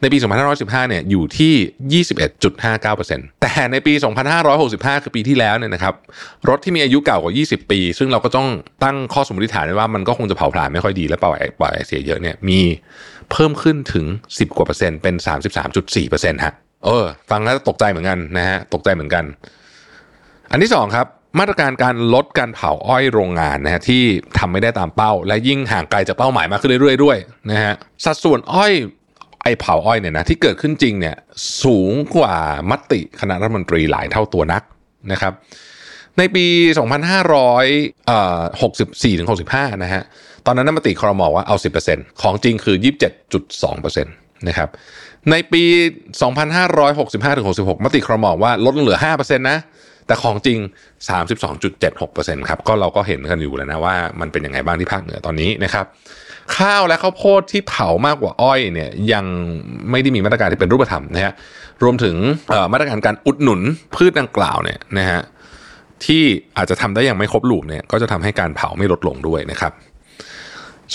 ในปี 2515 เนี่ยอยู่ที่ 21.59%แต่ในปี 2565 คือปีที่แล้วเนี่ยนะครับรถที่มีอายุเก่ากว่า 20 ปี ซึ่งเราก็ต้องตั้งข้อสมมติฐานไว้ว่ามันก็คงจะเผาผลาญไม่ค่อยดีและปล่อยปล่อยไอเสียเยอะเนี่ยมีเพิ่มขึ้นถึง 10 กว่าเปอร์เซ็นต์เป็น 33.4เปอร์เซ็นต์ฮะเออฟังแล้วตกใจเหมือนกันนะฮะตกใจเหมือนกัน อันที่สองครับ มาตรการการลดการเผาอ้อยโรงงานนะฮะที่ทำไม่ได้ตามเป้า และยิ่งห่างไกลจากเป้าหมายมากขึ้นเรื่อยๆด้วยนะฮะสัดส่วนอ้อยไอเผาอ้อยเนี่ยนะที่เกิดขึ้นจริงเนี่ยสูงกว่ามติคณะรัฐมนตรีหลายเท่าตัวนักนะครับในปี 2564ถึง65 นะฮะ ตอนนั้นมติคอรมอว่าเอา 10%ของจริงคือ 27.2%นะครับ ในปี 2565ถึง66 มติครมอว่าลดเหลือ 5%นะ แต่ของจริง 32.76%ครับก็เราก็เห็นกันอยู่แล้วนะว่ามันเป็นยังไงบ้างที่ภาคเหนือตอนนี้นะครับ ข้าวและข้าวโพดที่เผามากกว่าอ้อยเนี่ยยังไม่ได้มีมาตรการที่เป็นรูปธรรมนะฮะรวมถึงมาตรการการอุดหนุนพืชดังกล่าวเนี่ยนะฮะที่อาจจะทำได้อย่างไม่ครบลูปเนี่ยก็จะทำให้การเผาไม่ลดลงด้วยนะครับ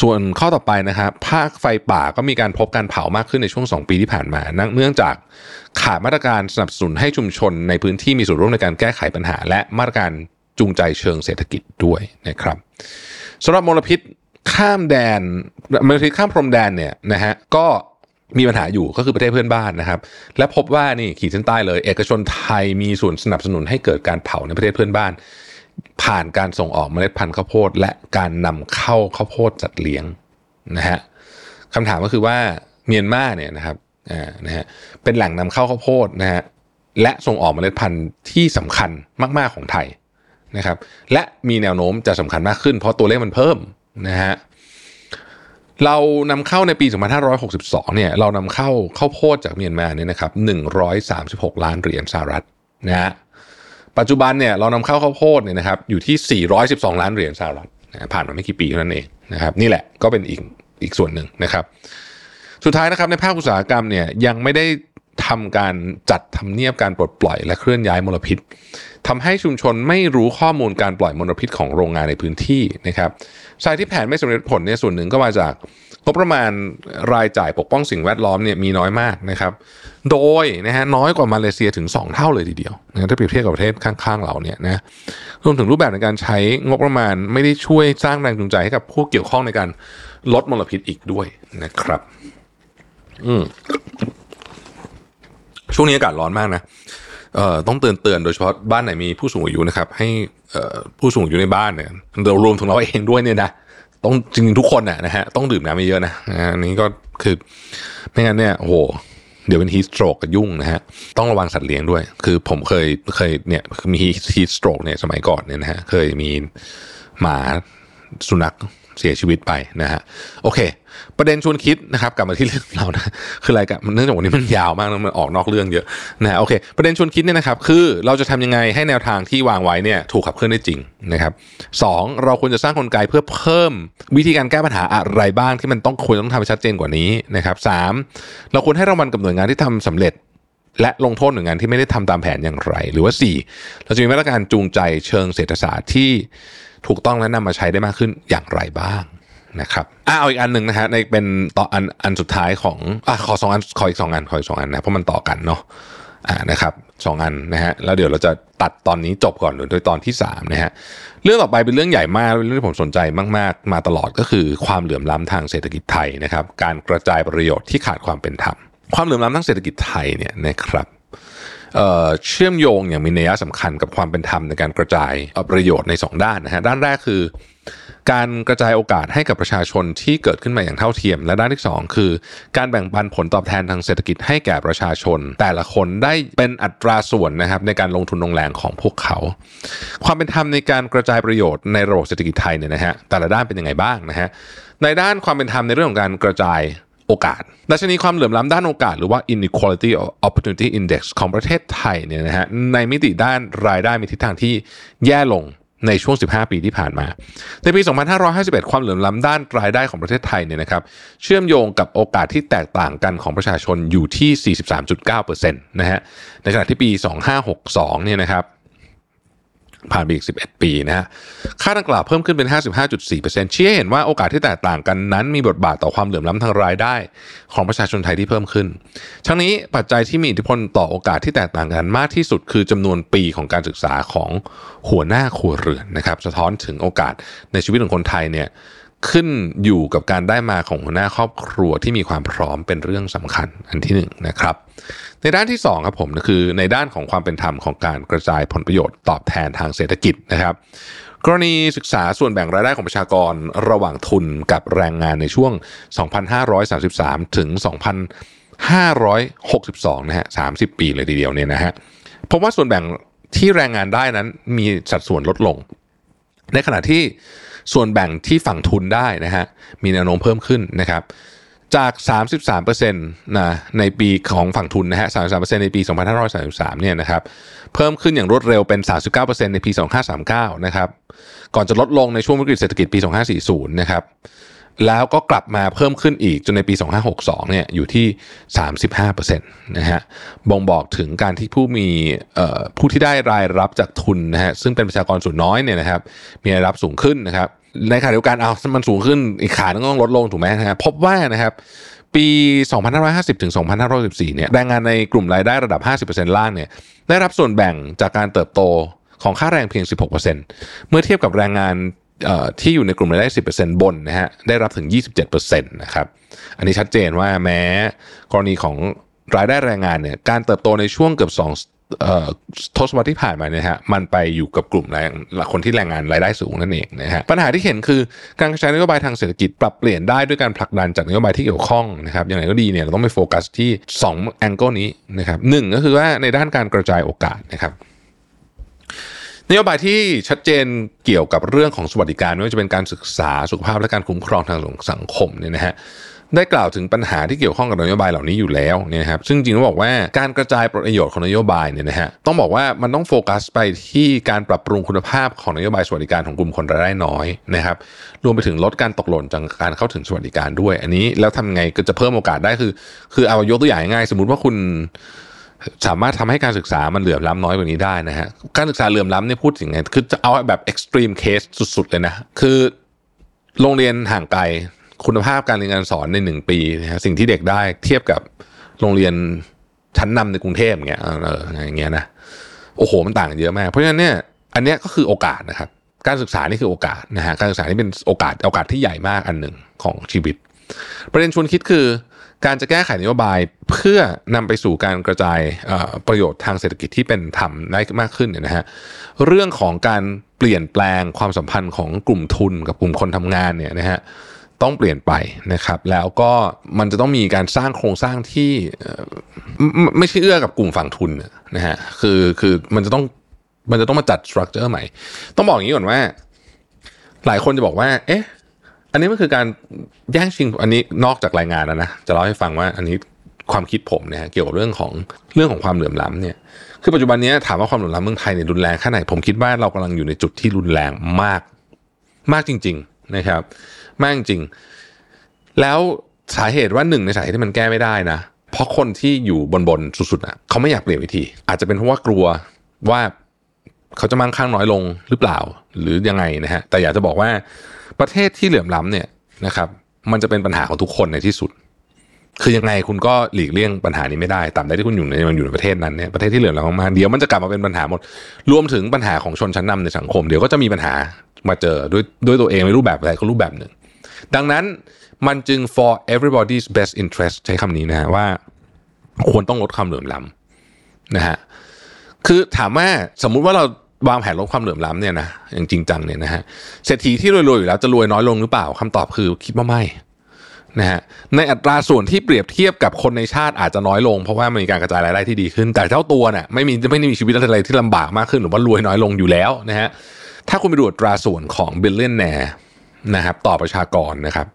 ส่วนข้อต่อไปนะครับภาคไฟป่าก็มีการพบการเผามากขึ้นในช่วง 2 ปีที่ผ่านมา เนื่องจากขาดมาตรการสนับสนุนให้ชุมชนในพื้นที่มีส่วนร่วมในการแก้ไขปัญหา และมาตรการจูงใจเชิงเศรษฐกิจด้วยนะครับสำหรับมลพิษข้ามแดนมลพิษข้ามพรมแดนเนี่ยนะฮะก็มีปัญหาอยู่ก็คือประเทศเพื่อนบ้านนะครับ และพบว่านี่ขีดเส้นใต้เลย เอกชนไทยมีส่วนสนับสนุนให้เกิดการเผาในประเทศเพื่อนบ้าน ผ่านการส่งออกเมล็ดพันธุ์ข้าวโพด และการนำเข้าข้าวโพดจัดเลี้ยงนะฮะคำถามก็คือว่าเมียนมาเนี่ยนะครับอ่านะฮะเป็นแหล่งนำเข้าข้าวโพดนะฮะและส่งออกเมล็ดพันธุ์ที่สำคัญมากๆของไทยนะครับและมีแนวโน้มจะสำคัญมากขึ้น เพราะตัวเลขมันเพิ่มนะฮะเรานำเข้าในปี 2562 เนี่ย เรานำเข้าข้าวโพดจากเมียนมาเนี่ยนะครับ 136 ล้านเหรียญสหรัฐนะฮะ ปัจจุบันเนี่ยเรานำเข้าข้าวโพดเนี่ยนะครับอยู่ที่ 412 ล้านเหรียญสหรัฐผ่านมาไม่กี่ปีเท่านั้นเองนะครับนี่แหละก็เป็นอีกอีกส่วนหนึ่งนะครับ สุดท้ายนะครับในภาคอุตสาหกรรมเนี่ยยังไม่ได้ทำการจัดทำเนียบการปลดปล่อยและเคลื่อนย้ายมลพิษทำให้ชุมชนไม่รู้ข้อมูลการปล่อยมลพิษของโรงงานในพื้นที่นะครับ สาเหตุที่แผนไม่สำเร็จผลเนี่ยส่วนหนึ่งก็มาจากงบประมาณรายจ่ายปกป้องสิ่งแวดล้อมเนี่ยมีน้อยมากนะครับ โดยนะฮะน้อยกว่ามาเลเซียถึง 2 เท่าเลยทีเดียวนะถ้าเปรียบเทียบกับประเทศข้างๆเราเนี่ยนะรวมถึงรูปแบบในการใช้งบประมาณไม่ได้ช่วยสร้างแรงจูงใจให้กับผู้เกี่ยวข้องในการลดมลพิษอีกด้วยนะครับ อืมช่วงนี้อากาศร้อนมากนะ ต้องเตือนเตือนโดยเฉพาะบ้านไหนมีผู้สูงอายุนะครับ ให้เอ่อผู้สูงอายุในบ้านเนี่ยเรารวมถึงเราเองด้วยเนี่ยนะต้องจริงๆทุกคนนะนะฮะต้องดื่มน้ำเยอะนะอันนี้ก็คือไม่งั้นเนี่ยโอ้โหเดี๋ยวเป็นฮีสโตรกกับยุ่งนะฮะ ต้องระวังสัตว์เลี้ยงด้วย คือผมเคยเคยเนี่ยมีฮีสโตรกเนี่ยสมัยก่อนเนี่ยนะฮะ เคยมีหมาสุนัข เสียชีวิตไปนะฮะโอเค ประเด็นชวนคิดนะครับกลับมาที่เรื่องเรานะคืออะไรกันเนื่องจากวันนี้มันยาวมากมันออกนอกเรื่องเยอะนะโอเค ประเด็นชวนคิดเนี่ยนะครับ คือเราจะทำยังไงให้แนวทางที่วางไว้เนี่ยถูกขับเคลื่อนได้จริงนะครับสองเราควรจะสร้างกลไกเพื่อเพิ่มวิธีการแก้ปัญหาอะไรบ้างที่มันต้องควรต้องทำให้ชัดเจนกว่านี้นะครับสามเราควรให้รางวัลกับหน่วยงานที่ทำสำเร็จและลงโทษหน่วยงานที่ไม่ได้ทำตามแผนอย่างไร หรือว่า 4 เราจะมีมาตรการจูงใจเชิงเศรษฐศาสตร์ที่ ถูกต้องและนำมาใช้ได้มากขึ้นอย่างไรบ้างนะครับอะเอาอีกอันหนึ่งนะฮะในเป็นต่ออันอันสุดท้ายของอะขอสองอันขออีกสองอันขออีกสองอันนะเพราะมันต่อกันเนาะอ่านะครับสองอันนะฮะแล้วเดี๋ยวเราจะตัดตอนนี้จบก่อนโดยตอนที่3นะฮะเรื่องต่อไปเป็นเรื่องใหญ่มากเป็นเรื่องที่ผมสนใจมาก ๆ มาตลอดก็คือความเหลื่อมล้ำทางเศรษฐกิจไทยนะครับ การกระจายประโยชน์ที่ขาดความเป็นธรรมความเหลื่อมล้ำทางเศรษฐกิจไทยเนี่ยนะครับ เชื่อมโยงอย่างมีนัยสำคัญกับความเป็นธรรมในการกระจายประโยชน์ใน 2 ด้านนะฮะด้านแรกคือ การกระจายโอกาสให้กับประชาชนที่เกิดขึ้นมาอย่างเท่าเทียม และด้านที่ 2 คือ การแบ่งปันผลตอบแทนทางเศรษฐกิจให้แก่ประชาชน แต่ละคนได้เป็นอัตราส่วนนะครับในการลงทุนลงแรงของพวกเขา ความเป็นธรรมในการกระจายประโยชน์ในระบบเศรษฐกิจไทยเนี่ยนะฮะแต่ละด้านเป็นยังไงบ้างนะฮะในด้านความเป็นธรรมในเรื่องของการกระจาย โอกาส ดัชนีความเหลื่อมล้ำด้านโอกาส หรือว่า inequality opportunity index ของประเทศไทยเนี่ยนะฮะในมิติด้านรายได้มีทิศทางที่แย่ลงในช่วง 15 ปีที่ผ่านมา ในปี 2551 ความเหลื่อมล้ำด้านรายได้ของประเทศไทยเนี่ยนะครับ เชื่อมโยงกับโอกาสที่แตกต่างกันของประชาชนอยู่ที่ 43.9%นะฮะ ในขณะที่ปี 2562 เนี่ยนะครับ ผ่านไปอีก 11 ปีนะฮะ ค่าดังกล่าวเพิ่มขึ้นเป็น 55.4%ชี้ให้เห็นว่าโอกาสที่แตกต่างกันนั้นมีบทบาทต่อความเหลื่อมล้ำทางรายได้ ของประชาชนไทยที่เพิ่มขึ้น ทั้งนี้ปัจจัยที่มีอิทธิพลต่อโอกาสที่แตกต่างกันมากที่สุดคือจำนวนปีของการศึกษาของหัวหน้าครัวเรือนนะครับ สะท้อนถึงโอกาสในชีวิตของคนไทยเนี่ย ขึ้นอยู่กับการได้มาของหัวหน้าครอบครัวที่มีความพร้อมเป็นเรื่องสำคัญอันที่หนึ่งนะครับ ในด้านที่2ครับผมคือในด้านของความเป็นธรรมของการกระจายผลประโยชน์ตอบแทนทางเศรษฐกิจนะครับ กรณีศึกษาส่วนแบ่งรายได้ของประชากรระหว่างทุนกับแรงงานในช่วง 2533 ถึง 2562 นะฮะ 30 ปีเลยทีเดียวเนี่ยนะฮะพบว่าส่วนแบ่งที่แรงงานได้นั้นมีสัดส่วนลดลง ในขณะที่ ส่วนแบ่งที่ฝั่งทุนได้นะฮะมีแนวโน้มเพิ่มขึ้นนะครับจาก 33%นะในปีของฝั่งทุนนะฮะ 33%ในปี 2533 เนี่ยนะครับ เพิ่มขึ้นอย่างรวดเร็วเป็น 39%ในปี 2539 นะครับ ก่อนจะลดลงในช่วงวิกฤตเศรษฐกิจปี 2540 นะครับ แล้วก็กลับมาเพิ่มขึ้นอีกจนในปี 2562 เนี่ยอยู่ที่ 35%นะฮะบ่งบอกถึงการที่ผู้มีผู้ที่ได้รายรับจากทุนนะฮะซึ่งเป็นประชากรส่วนน้อยเนี่ยนะครับ มีรายรับสูงขึ้นนะครับ ในขณะเดียวกันเอามันสูงขึ้นอีกขาต้องลดลงถูกไหมนะฮะพบว่านะครับปี 2550 ถึง 2514 เนี่ยแรงงานในกลุ่มรายได้ระดับ 50%ล่างเนี่ยได้รับส่วนแบ่งจากการเติบโตของค่าแรงเพียง 16%เมื่อเทียบกับแรงงาน ที่อยู่ในกลุ่มรายได้ 10%บนนะฮะได้รับถึง 27%นะครับอันนี้ชัดเจนว่าแม้กรณีของรายได้แรงงานเนี่ยการเติบโตในช่วงเกือบ2ทศวรรษที่ผ่านมาเนี่ยฮะมันไปอยู่กับกลุ่มแรงคนที่แรงงานรายได้สูงนั่นเองนะฮะปัญหาที่เห็นคือการใช้นโยบายทางเศรษฐกิจปรับเปลี่ยนได้ด้วยการผลักดันจากนโยบายที่เกี่ยวข้องนะครับอย่างไรก็ดีเนี่ยเราต้องไปโฟกัสที่2 angle นี้นะครับหนึ่งก็คือว่าในด้านการกระจายโอกาสนะครับ นโยบายที่ชัดเจนเกี่ยวกับเรื่องของสวัสดิการไม่ว่าจะเป็นการศึกษาสุขภาพและการคุ้มครองทางสังคมเนี่ยนะฮะได้กล่าวถึงปัญหาที่เกี่ยวข้องกับนโยบายเหล่านี้อยู่แล้วเนี่ยครับซึ่งจริงๆต้องบอกว่าการกระจายประโยชน์ของนโยบายเนี่ยนะฮะต้องบอกว่ามันต้องโฟกัสไปที่การปรับปรุงคุณภาพของนโยบายสวัสดิการของกลุ่มคนรายได้น้อยนะครับรวมไปถึงลดการตกหล่นจากการเข้าถึงสวัสดิการด้วย อันนี้แล้วทำไงก็จะเพิ่มโอกาสได้คือ คือเอายกตัวอย่างง่ายสมมติว่าคุณ สามารถทำให้การศึกษามันเหลื่อมล้ำน้อยกว่านี้ได้นะฮะการศึกษาเหลื่อมล้ำเนี่ยพูดถึงไงคือจะเอาแบบเอ็กซ์ตรีมเคสสุดๆเลยนะคือโรงเรียนห่างไกลคุณภาพการเรียนการสอนในหนึ่งปีนะฮะสิ่งที่เด็กได้เทียบกับโรงเรียนชั้นนำในกรุงเทพเงี้ยเอออย่างเงี้ยนะโอ้โหมันต่างกันเยอะมากเพราะฉะนั้นเนี่ยอันเนี้ยก็คือโอกาสนะครับ การศึกษานี่คือโอกาสนะฮะการศึกษานี่เป็นโอกาสโอกาสที่ใหญ่มากอันหนึ่งของชีวิต ประเด็นชวนคิดคือ การจะแก้ไขนโยบายเพื่อนำไปสู่การกระจายประโยชน์ทางเศรษฐกิจที่เป็นธรรมได้มากขึ้นเนี่ยนะฮะเรื่องของการเปลี่ยนแปลงความสัมพันธ์ของกลุ่มทุนกับกลุ่มคนทำงานเนี่ยนะฮะต้องเปลี่ยนไปนะครับ แล้วก็มันจะต้องมีการสร้างโครงสร้างที่ไม่ใช่เอื้อกับกลุ่มฝั่งทุนนะฮะคือคือมันจะต้องมันจะต้องมาจัดสตรัคเจอร์ใหม่ ต้องบอกอย่างนี้ก่อนว่า หลายคนจะบอกว่า เอ๊ะ นนี้มันคือการแย่งชิงอันนี้นอกจากรายงานแล้วนะจะเล่าให้ฟังว่าอันนี้ความคิดผมเนี่ยเกี่ยวกับเรื่องของเรื่องของความเหลื่อมล้ำเนี่ยคือปัจจุบันนี้ถามว่าความเหลื่อมล้ำเมืองไทยเนี่ยรุนแรงแค่ไหนผมคิดว่าเรากำลังอยู่ในจุดที่รุนแรงมากมากจริง ๆนะครับ มากจริง แล้วสาเหตุว่าหนึ่งในสาเหตุที่มันแก้ไม่ได้นะเพราะคนที่อยู่บนบนสุดๆอะเขาไม่อยากเปลี่ยนวิธี อาจจะเป็นเพราะว่ากลัวว่า เขาจะมั่งคั่งน้อยลงหรือเปล่าหรือยังไงนะฮะแต่อยากจะบอกว่าประเทศที่เหลื่อมล้ำเนี่ยนะครับมันจะเป็นปัญหาของทุกคนในที่สุด คือยังไงคุณก็หลีกเลี่ยงปัญหานี้ไม่ได้ตามใดที่คุณอยู่ในมันอยู่ในประเทศนั้นเนี่ยประเทศที่เหลื่อมล้ำมากเดี๋ยวมันจะกลับมาเป็นปัญหาหมด รวมถึงปัญหาของชนชั้นนำในสังคม เดี๋ยวก็จะมีปัญหามาเจอด้วยด้วยตัวเองในรูปแบบอะไรก็รูปแบบหนึ่ง ดังนั้นมันจึง for everybody's best interest ใช้คำนี้นะฮะว่า ควรต้องลดความเหลื่อมล้ำนะฮะคือถามว่าสมมุติว่าเรา วางแผนลดความเหลื่อมล้ำเนี่ยนะอย่างจริงจังเนี่ยนะฮะเศรษฐีที่รวยๆอยู่แล้วจะรวยน้อยลงหรือเปล่าคำตอบคือคิดว่าไม่นะฮะในอัตราส่วนที่เปรียบเทียบกับคนในชาติอาจจะน้อยลง เพราะว่ามีการกระจายรายได้ที่ดีขึ้น แต่เจ้าตัวเนี่ยไม่มีไม่ได้มีชีวิตอะไรที่ลำบากมากขึ้นหรือว่ารวยน้อยลงอยู่แล้วนะฮะถ้าคุณไปดูอัตราส่วนของ billionaire นะครับต่อประชากรนะครับ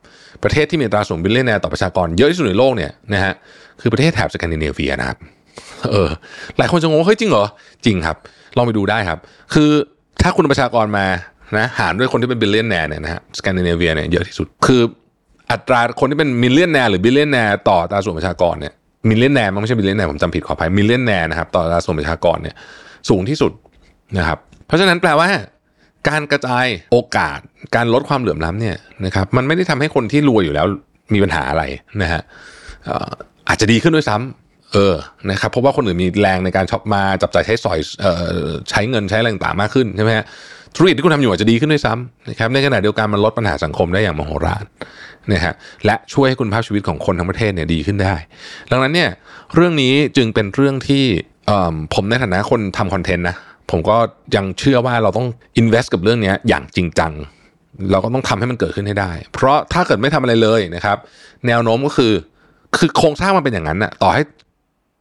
ประเทศที่มีอัตราส่วน billionaire ต่อประชากรเยอะที่สุดในโลกเนี่ยนะฮะคือประเทศแถบสแกนดิเนเวียนะครับเออหลายคนจะงงเฮ้ยจริงเหรอจริงครับ ลองไปดูได้ครับ คือถ้าคุณประชากรมานะหารด้วยคนที่เป็น billionaire เนี่ยนะฮะสแกนดิเนเวียเนี่ยเยอะที่สุด คืออัตราคนที่เป็น millionaire หรือ billionaire ต่ออัตราส่วนประชากรเนี่ย millionaire มันไม่ใช่ billionaire ผมจำผิดขออภัย millionaire นะครับต่ออัตราส่วนประชากรเนี่ยสูงที่สุดนะครับ เพราะฉะนั้นแปลว่า การกระจายโอกาสการลดความเหลื่อมล้ำเนี่ยนะครับมันไม่ได้ทำให้คนที่รวยอยู่แล้วมีปัญหาอะไรนะฮะอาจจะดีขึ้นด้วยซ้ำ เออนะครับเพราะว่าคนอื่นมีแรงในการช็อปมาจับจ่ายใช้สอยเอ่อใช้เงินใช้อะไรต่างมากขึ้นใช่ไหมฮะธุรกิจที่คุณทำอยู่อาจจะดีขึ้นด้วยซ้ำนะครับในขณะเดียวกันมันลดปัญหาสังคมได้อย่างมโหฬารนะฮะและช่วยให้คุณภาพชีวิตของคนทั้งประเทศเนี่ยดีขึ้นได้ ดังนั้นเนี่ยเรื่องนี้จึงเป็นเรื่องที่ผมในฐานะคนทำคอนเทนต์นะผมก็ยังเชื่อว่าเราต้อง invest กับเรื่องนี้อย่างจริงจัง เราก็ต้องทำให้มันเกิดขึ้นให้ได้ เพราะถ้าเกิดไม่ทำอะไรเลยนะครับ แนวโน้มก็คือคือโครงสร้างมันเป็นอย่างนั้นนะต่อให้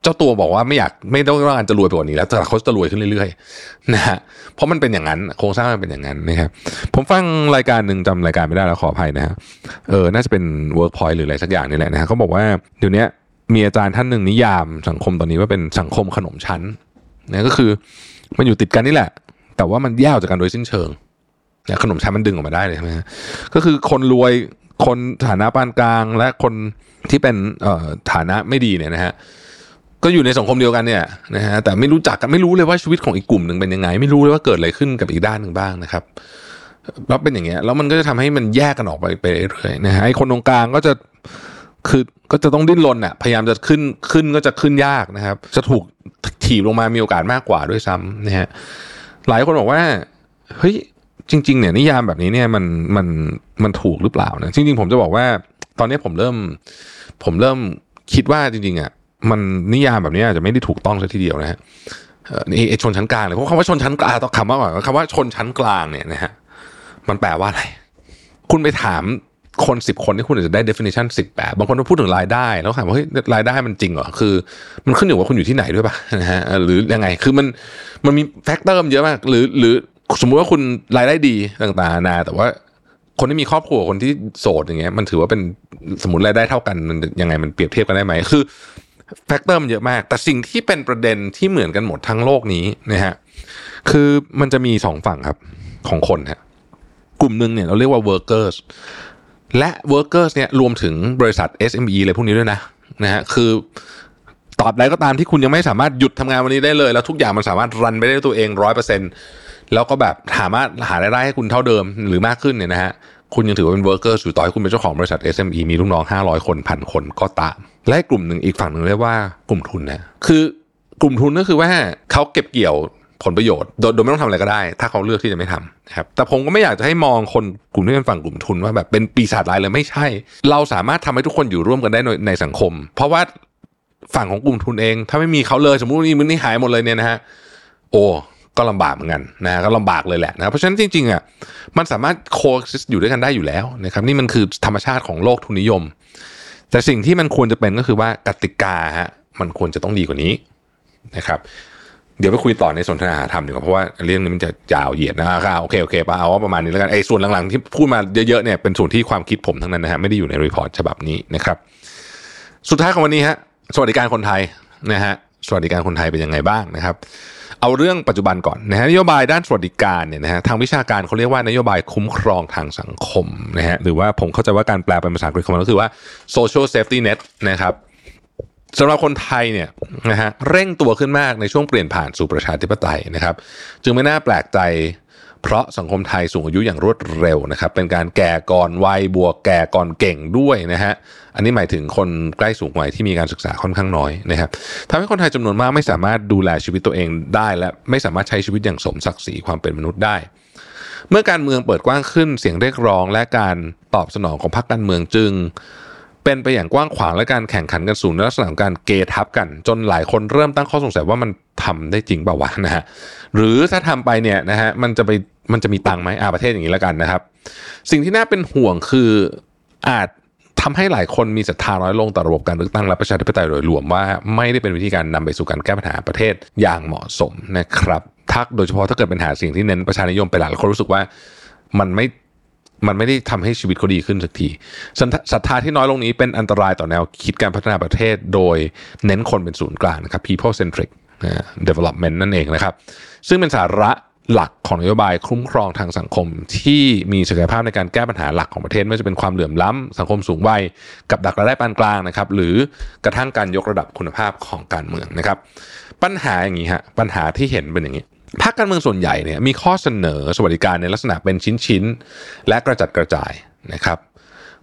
เจ้าตัวบอกว่าไม่อยากไม่ต้องการจะรวยไปกว่านี้แล้วแต่เขาจะรวยขึ้นเรื่อยๆนะฮะเพราะมันเป็นอย่างนั้นโครงสร้างมันเป็นอย่างนั้นนะครับผมฟังรายการหนึ่งจำรายการไม่ได้แล้วขออภัยนะฮะเออน่าจะเป็น Workpoint หรืออะไรสักอย่างนี่แหละนะฮะเขาบอกว่าเดี๋ยวนี้มีอาจารย์ท่านหนึ่งนิยามสังคมตอนนี้ว่าเป็นสังคมขนมชั้นนะก็คือมันอยู่ติดกันนี่แหละ แต่ว่ามันแยกจากกันโดยสิ้นเชิงนี่ยขนมชั้นมันดึงออกมาได้เลยใช่ไหมก็คือคนรวยคนฐานะปานกลางและคนที่เป็นฐานะไม่ดีเนี่ยนะฮะ ก็อยู่ในสังคมเดียวกันเนี่ยนะฮะแต่ไม่รู้จักกันไม่รู้เลยว่าชีวิตของอีกกลุ่มหนึ่งเป็นยังไง ไม่รู้เลยว่าเกิดอะไรขึ้นกับอีกด้านหนึ่งบ้างนะครับแล้วเป็นอย่างเงี้ยแล้วมันก็จะทำให้มันแยกกันออกไปไปเรื่อยๆนะฮะไอ้คนตรงกลางก็จะคือก็จะต้องดิ้นรนอะพยายามจะขึ้นขึ้นก็จะขึ้นยากนะครับ จะถูกถีบลงมามีโอกาสมากกว่าด้วยซ้ำนะฮะหลายคนบอกว่าเฮ้ยจริง ๆ เนี่ยนิยามแบบนี้เนี่ยมันมันมันถูกหรือเปล่านะจริง ๆ ผมจะบอกว่า ตอนนี้ผมเริ่ม ผมเริ่มคิดว่าจริงๆอะ มันนิยามแบบนี้อาจจะไม่ได้ถูกต้องซะทีเดียวนะฮะนี่ชนชั้นกลางเลยเพราะคำว่าชนชั้นกลางต้องคำว่าก่อนคำว่าชนชั้นกลางเนี่ยนะฮะมันแปลว่าอะไรคุณไปถามคนสิบคนที่คุณอาจจะได้ definition สิบแบบบางคนก็พูดถึงรายได้ แล้วถามว่าเฮ้ยรายได้มันจริงเหรอคือ มันขึ้นอยู่ว่าคุณอยู่ที่ไหนด้วยป่ะนะฮะหรือยังไงคือมันมันมีแฟกเตอร์เยอะมากหรือหรือสมมุติว่าคุณรายได้ดีต่างๆนาแต่ว่าคนที่มีครอบครัวคนที่โสดอย่างเงี้ยมันถือว่าเป็นสมมติรายได้เท่ากันมันยังไงมันเปรียบเทียบกันได้ไหมคือ factor มันเยอะมาก แต่สิ่งที่เป็นประเด็นที่เหมือนกันหมดทั้งโลกนี้นะฮะคือมันจะมีสองฝั่งครับของคนฮะกลุ่มหนึ่งเนี่ยเราเรียกว่า workers และ workers เนี่ยรวมถึงบริษัท SME อะไรพวกนี้ด้วยนะนะฮะคือตราบใดก็ตามที่คุณยังไม่สามารถหยุดทำงานวันนี้ได้เลย แล้วทุกอย่างมันสามารถ run ไปได้ตัวเองร้อยเปอร์เซ็นแล้วก็แบบสามารถหารายได้ให้คุณเท่าเดิมหรือมากขึ้นเนี่ยนะฮะ คุณยังถือว่าเป็น workers อยู่ต่อให้คุณเป็นเจ้าของบริษัท SME มีลูกน้อง 500 คนพันคนก็ตามและกลุ่มหนึ่งอีกฝั่งหนึ่งเรียกว่ากลุ่มทุนนะคือกลุ่มทุนก็คือว่าเขาเก็บเกี่ยวผลประโยชน์โดยไม่ต้องทำอะไรก็ได้ ถ้าเขาเลือกที่จะไม่ทำนะครับแต่ผมก็ไม่อยากจะให้มองคนกลุ่มที่เป็นฝั่งกลุ่มทุนว่าแบบเป็นปีศาจร้ายเลยไม่ใช่ เราสามารถทำให้ทุกคนอยู่ร่วมกันได้ในสังคม เพราะว่าฝั่งของกลุ่มทุนเอง ถ้าไม่มีเขาเลยสมมุตินี่มันนี่หายหมดเลยเนี่ยนะฮะโอ้ ก็ลำบากเหมือนกันนะก็ลำบากเลยแหละนะเพราะฉะนั้นจริงๆอะมันสามารถโคสิสอยู่ด้วยกันได้อยู่แล้วนะครับนี่มันคือธรรมชาติของโลกทุนนิยม แต่สิ่งที่มันควรจะเป็นก็คือว่ากติกาฮะมันควรจะต้องดีกว่านี้นะครับเดี๋ยวไปคุยต่อในสนทนาหาธรรมดีกว่าเพราะว่าเรื่องนี้มันจะยาวเหยียดนะครับโอเคโอเคปะเอาว่าประมาณนี้แล้วกันไอ้ส่วนหลังๆที่พูดมาเยอะๆเนี่ยเป็นส่วนที่ความคิดผมทั้งนั้นนะฮะไม่ได้อยู่ในรีพอร์ตฉบับนี้นะครับ สุดท้ายของวันนี้ฮะสวัสดิการคนไทยนะฮะสวัสดิการคนไทยเป็นยังไงบ้างนะครับ เอาเรื่องปัจจุบันก่อนนะฮะนโยบายด้านสวัสดิการเนี่ยนะฮะทางวิชาการเขาเรียกว่านโยบายคุ้มครองทางสังคมนะฮะหรือว่าผมเข้าใจว่าการแปลเป็นภาษาอังกฤษของมันก็คือว่า social safety net นะครับสำหรับคนไทยเนี่ยนะฮะเร่งตัวขึ้นมากในช่วงเปลี่ยนผ่านสู่ประชาธิปไตยนะครับ จึงไม่น่าแปลกใจ เพราะสังคมไทยสูงอายุอย่างรวดเร็วนะครับ เป็นการแก่ก่อนวัยบวกแก่ก่อนเก่งด้วยนะฮะ อันนี้หมายถึงคนใกล้สูงวัยที่มีการศึกษาค่อนข้างน้อยนะครับทำให้คนไทยจำนวนมากไม่สามารถดูแลชีวิตตัวเองได้ และไม่สามารถใช้ชีวิตอย่างสมศักดิ์ศรีความเป็นมนุษย์ได้ เมื่อการเมืองเปิดกว้างขึ้นเสียงเรียกร้องและการตอบสนองของพรรคการเมืองจึงเป็นไปอย่างกว้างขวางและการแข่งขันกันสูงในลักษณะของการเกทับกัน จนหลายคนเริ่มตั้งข้อสงสัยว่ามันทำได้จริงเปล่าวะนะฮะ หรือถ้าทำไปเนี่ยนะฮะมันจะไปมันจะมีตังค์ไหมอาประเทศอย่างนี้แล้วกันนะครับ สิ่งที่น่าเป็นห่วงคืออาจทำให้หลายคนมีศรัทธาน้อยลงต่อระบบการเลือกตั้งและประชาธิปไตยโดยรวมว่าไม่ได้เป็นวิธีการนำไปสู่การแก้ปัญหาประเทศอย่างเหมาะสมนะครับถ้าโดยเฉพาะถ้าเกิดเป็นหาสิ่งที่เน้นประชานิยมไปหลายคนรู้สึกว่ามันไม่มันไม่ได้ทำให้ชีวิตเขาดีขึ้นสักทีศรัทธาที่น้อยลงนี้เป็นอันตรายต่อแนวคิดการพัฒนาประเทศ โดยเน้นคนเป็นศูนย์กลางนะครับ people centric development นั่นเองนะครับ ซึ่งเป็นสาระหลักของนโยบายคุ้มครองทางสังคม ที่มีศักยภาพในการแก้ปัญหาหลักของประเทศไม่ว่าจะเป็นความเหลื่อมล้ำสังคมสูงวัยกับดักรายได้ปานกลางนะครับ หรือกระทั่งการยกระดับคุณภาพของการเมืองนะครับ ปัญหาอย่างนี้ฮะปัญหาที่เห็นเป็นอย่างนี้ภาคการเมืองส่วนใหญ่เนี่ยมีข้อเสนอสวัสดิการในลักษณะเป็นชิ้นๆและกระจัดกระจายนะครับ